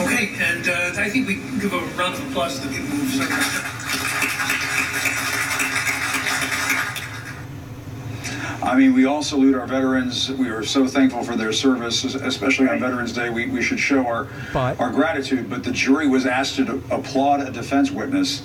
G: Okay, and uh, I think we give a round of applause to the people who've served.
C: I mean, we all salute our veterans. We are so thankful for their service, especially on Veterans Day. We, we should show our
A: But-
C: our gratitude. But the jury was asked to applaud a defense witness.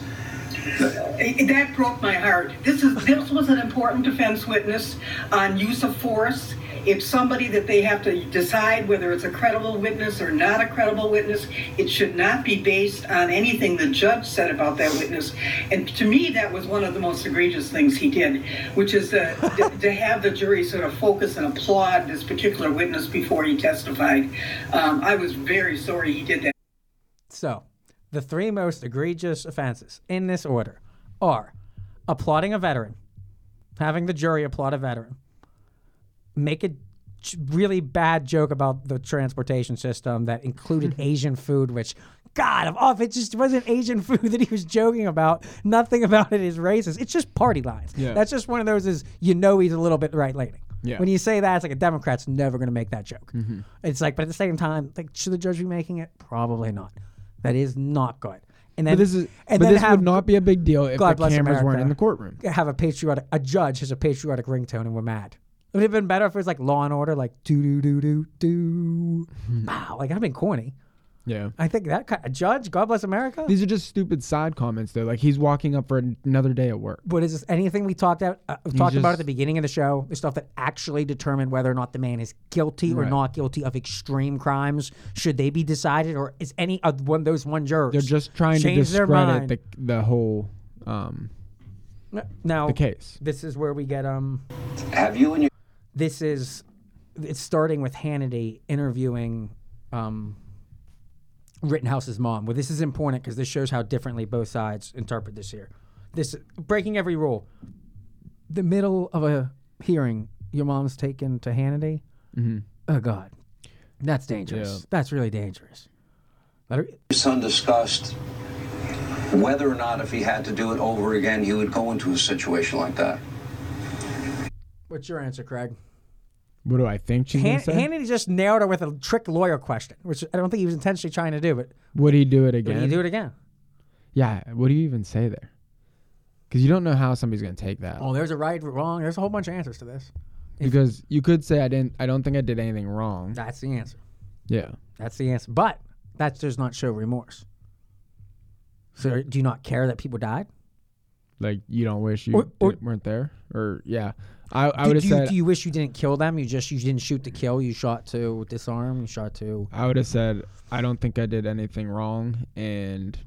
F: That broke my heart. This is this was an important defense witness on use of force. It's somebody that they have to decide whether it's a credible witness or not a credible witness. It should not be based on anything the judge said about that witness. And to me, that was one of the most egregious things he did, which is to, to, have the jury sort of focus and applaud this particular witness before he testified. Um, I was very sorry he did that.
A: So, the three most egregious offenses in this order are applauding a veteran, having the jury applaud a veteran, make a really bad joke about the transportation system that included Asian food, which, God, of all, if it just wasn't Asian food that he was joking about, nothing about it is racist. It's just party lines.
B: Yeah.
A: That's just one of those is you know he's a little bit right leaning.
B: Yeah.
A: When you say that, it's like a Democrat's never going to make that joke. Mm-hmm. It's like, but at the same time, like, should the judge be making it? Probably not. That is not good. And then
B: But this is
A: and then
B: this
A: have,
B: would not be a big deal if
A: God
B: the cameras weren't
A: America.
B: in the courtroom.
A: have a patriotic a judge has a patriotic ringtone and we're mad. It would have been better if it was like Law and Order, like do do do do do. Wow, like I've been corny.
B: Yeah.
A: I think that kind a judge, God bless America.
B: These are just stupid side comments though. Like he's walking up for another day at work.
A: But is this anything we talked about uh, talked about at the beginning of the show? The stuff that actually determined whether or not the man is guilty or not guilty of extreme crimes. Should they be decided, or is any of one those one jurors?
B: They're just trying to discredit the the whole um
A: now
B: the case.
A: this is where we get um.
C: Have you and your
A: This is it's starting with Hannity interviewing um. Rittenhouse's mom. Well, this is important because this shows how differently both sides interpret this here. This breaking every rule. The middle of a hearing, your mom's taken to Hannity.
B: Mm-hmm.
A: Oh God, that's dangerous.
B: Yeah.
A: That's really dangerous. Let her,
C: son discussed whether or not if he had to do it over again, he would go into a situation like that?
A: what's your answer, Craig?
B: What do I think she's
A: Han-
B: gonna say?
A: Hannity just nailed her with a trick lawyer question, which I don't think he was intentionally trying to do. But
B: Would he do it again?
A: would you do it again?
B: Yeah. What do you even say there? Because you don't know how somebody's gonna take that.
A: Oh, there's a right, wrong. There's a whole bunch of answers to this.
B: because you could say I didn't. I don't think I did anything wrong.
A: That's the answer.
B: Yeah.
A: That's the answer. But that does not show remorse. So do you not care that people died?
B: Like you don't wish you
A: Or- or-
B: did- weren't there, or yeah. I I would have said
A: do you wish you didn't kill them? You just you didn't shoot to kill. You shot to disarm. You shot to.
B: I would have said I don't think I did anything wrong, and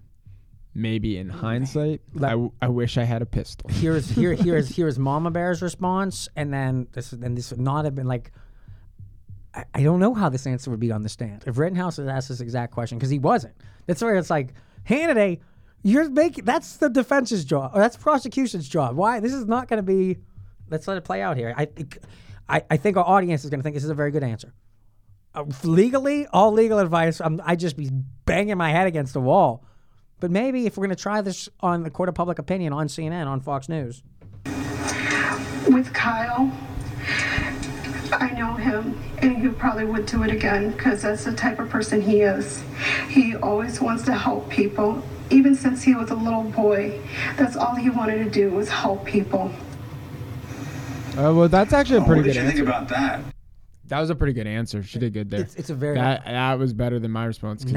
B: maybe in hindsight,
A: Let-
B: I, w- I wish I had a pistol.
A: Here's here here's here's Mama Bear's response, and then this then this would not have been like. I, I don't know how this answer would be on the stand if Rittenhouse had asked this exact question because he wasn't. That's where it's like Hannity, you're making that's the defense's job. Or that's prosecution's job. Why this is not going to be. Let's let it play out here. I think I, I think our audience is going to think this is a very good answer. Uh, legally, all legal advice, I'm, I just be banging my head against the wall. But maybe if we're going to try this on the court of public opinion on CNN, on Fox News,
H: with Kyle. I know him, and he probably would do it again because that's the type of person he is. He always wants to help people. Even since he was a little boy, that's all he wanted to do was help people.
B: Uh, well, that's actually a pretty
C: what did
B: good
C: you
B: answer.
C: think about that?
B: that was a pretty good answer. She did good there.
A: it's, it's a very.
B: that that was better than my response. 'cause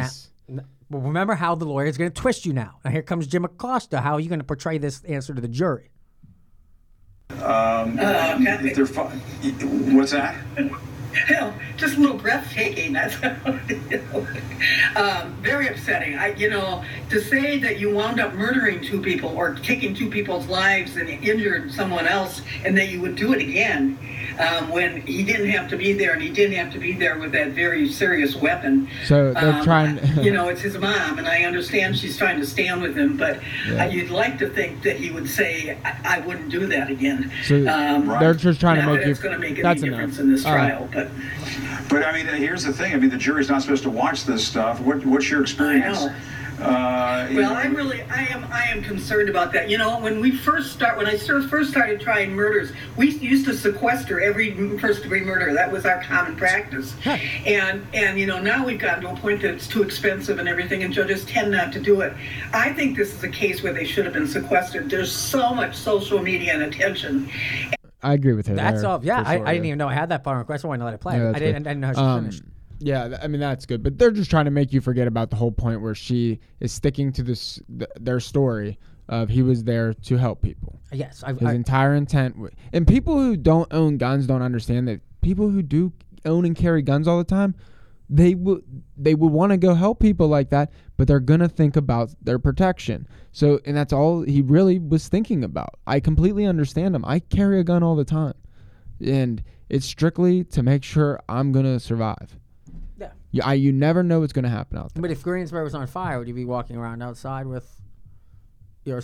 A: Now, n- well, remember how the lawyer is going to twist you now. Now here comes Jim Acosta. How are you going to portray this answer to the jury?
C: Um, if they're fi- what's that?
F: Hell, just a little breathtaking. That's um, very upsetting. I, you know, to say that you wound up murdering two people or taking two people's lives and injured someone else, and that you would do it again um, when he didn't have to be there, and he didn't have to be there with that very serious weapon.
B: So they're
F: Um,
B: trying.
F: you know, it's his mom, and I understand she's trying to stand with him, but uh, you'd like to think that he would say, "I, I wouldn't do that again."
B: So
F: um,
B: they're just trying to make you.
F: that's going to make any difference
B: enough.
F: in this trial, but.
C: But I mean, here's the thing. I mean, the jury's not supposed to watch this stuff. What, what's your experience?
F: know.
C: Uh,
F: Well,
C: know,
F: I'm really, I am, I am concerned about that. You know, when we first start, when I first started trying murders, we used to sequester every first degree murder. That was our common practice. And and you know, now we've gotten to a point that it's too expensive and everything, and judges tend not to do it. I think this is a case where they should have been sequestered. There's so much social media and attention.
B: I agree with her.
A: That's
B: there,
A: all. Yeah, I,
B: sure,
A: I didn't
B: yeah.
A: even know I had that part on request. I wanted to let it play.
B: Yeah,
A: I didn't. I didn't know how she
B: Um,
A: finished.
B: Yeah, th- I mean that's good, but they're just trying to make you forget about the whole point where she is sticking to this th- their story of he was there to help people.
A: Yes, I've,
B: His
A: I,
B: entire intent, w- and people who don't own guns don't understand that people who do own and carry guns all the time, they would they would want to go help people like that, but they're gonna think about their protection. So, and that's all he really was thinking about. I completely understand him. I carry a gun all the time, and it's strictly to make sure I'm gonna survive.
A: yeah.
B: You, I, you never know what's gonna happen out there.
A: But if Greensboro was on fire, would you be walking around outside with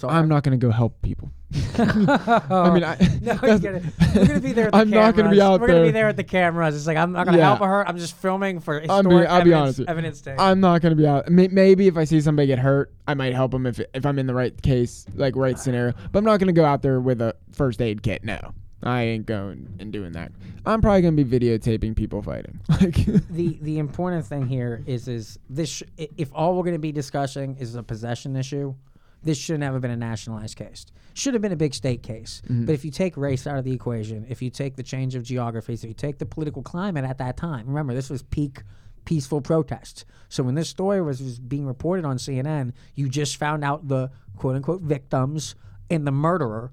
B: I'm not gonna go help people. I mean, I,
A: No, get it. We're gonna be there. At the
B: I'm not gonna be out
A: We're gonna be
B: there.
A: there at the cameras. It's like I'm not gonna
B: Yeah.
A: help her. I'm just filming for historic
B: be, I'll be
A: evidence,
B: honest.
A: evidence day.
B: I'm not gonna be out. Maybe if I see somebody get hurt, I might help them if if I'm in the right case, like right scenario. But I'm not gonna go out there with a first aid kit. No, I ain't going and doing that. I'm probably gonna be videotaping people fighting. Like,
A: the the important thing here is is this sh- if all we're going to be discussing is a possession issue, this should never have been a nationalized case. Should have been a big state case. Mm-hmm. But if you take race out of the equation, if you take the change of geographies, if you take the political climate at that time, remember this was peak peaceful protests. So when this story was, was being reported on CNN, you just found out the quote unquote victims and the murderer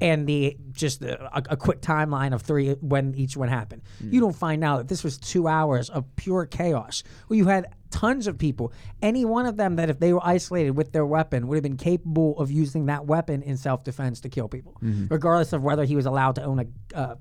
A: and the just a, a, a quick timeline of three when each one happened. Mm. You don't find out that this was two hours of pure chaos where you had tons of people. Any one of them that if they were isolated with their weapon would have been capable of using that weapon in self defense to kill people, regardless of whether he was allowed to own a. Uh,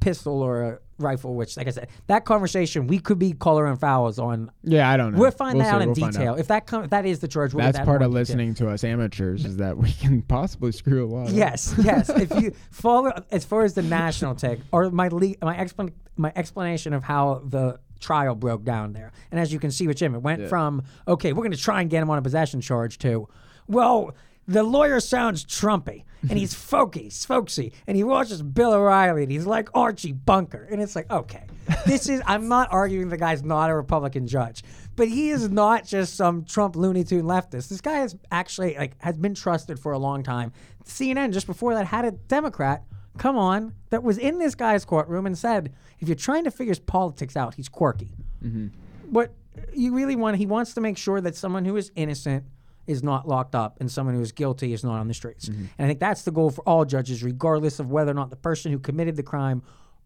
A: pistol or a rifle which like i said that conversation we could be color and fouls on
B: yeah, I don't know.
A: we'll find
B: We'll
A: that out in
B: We'll
A: detail
B: out.
A: if that com- if that is the charge we'll
B: That's
A: that
B: part of
A: in detail.
B: listening to us amateurs is that we can possibly screw a lot.
A: Yes, yes. if you follow as far as the national take or my le- my explan- my explanation of how the trial broke down there, and as you can see with Jim, it went from okay, we're going to try and get him on a possession charge to, well, the lawyer sounds Trumpy and he's folky, folksy, and he watches Bill O'Reilly and he's like Archie Bunker, and it's like okay, this is I'm not arguing the guy's not a Republican judge, but he is not just some Trump Looney Tune leftist. This guy is actually like has been trusted for a long time. CNN just before that had a Democrat come on that was in this guy's courtroom and said, if you're trying to figure his politics out, he's quirky. Mm-hmm. But you really want he wants to make sure that someone who is innocent is not locked up and someone who is guilty is not on the streets. Mm-hmm. And I think that's the goal for all judges, regardless of whether or not the person who committed the crime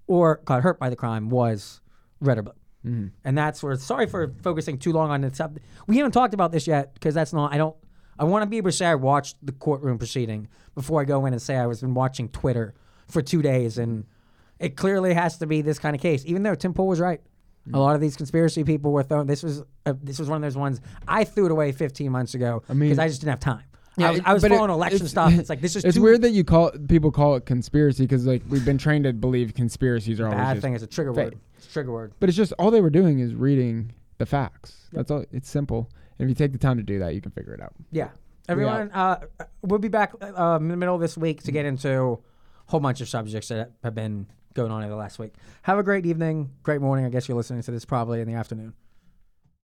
A: or got hurt by the crime was red or blue. Mm-hmm. And that's where sorry for focusing too long on this. We haven't talked about this yet because that's not I don't I want to be able to say I watched the courtroom proceeding before I go in and say I was been watching Twitter for two days and it clearly has to be this kind of case. Even though Tim Pool was right, a lot of these conspiracy people were throwing. This was uh, this was one of those ones I threw it away 15 months ago because
B: mean-
A: I just didn't have time. I was, I was
B: but it-
A: following election
B: it's-
A: stuff. It's like this is
B: It's weird that you call people call it conspiracy because like we've been trained to believe conspiracies are always
A: bad thing. It's a trigger
B: fake.
A: word. It's a trigger word.
B: But it's just all they were doing is reading the facts. That's all. It's simple. And if you take the time to do that, you can figure it out.
A: Yeah. Everyone, uh, we'll be back uh, in the middle of this week to get into a whole bunch of subjects that have been going on over the last week. Have a great evening, great morning. I guess you're listening to this probably in the afternoon.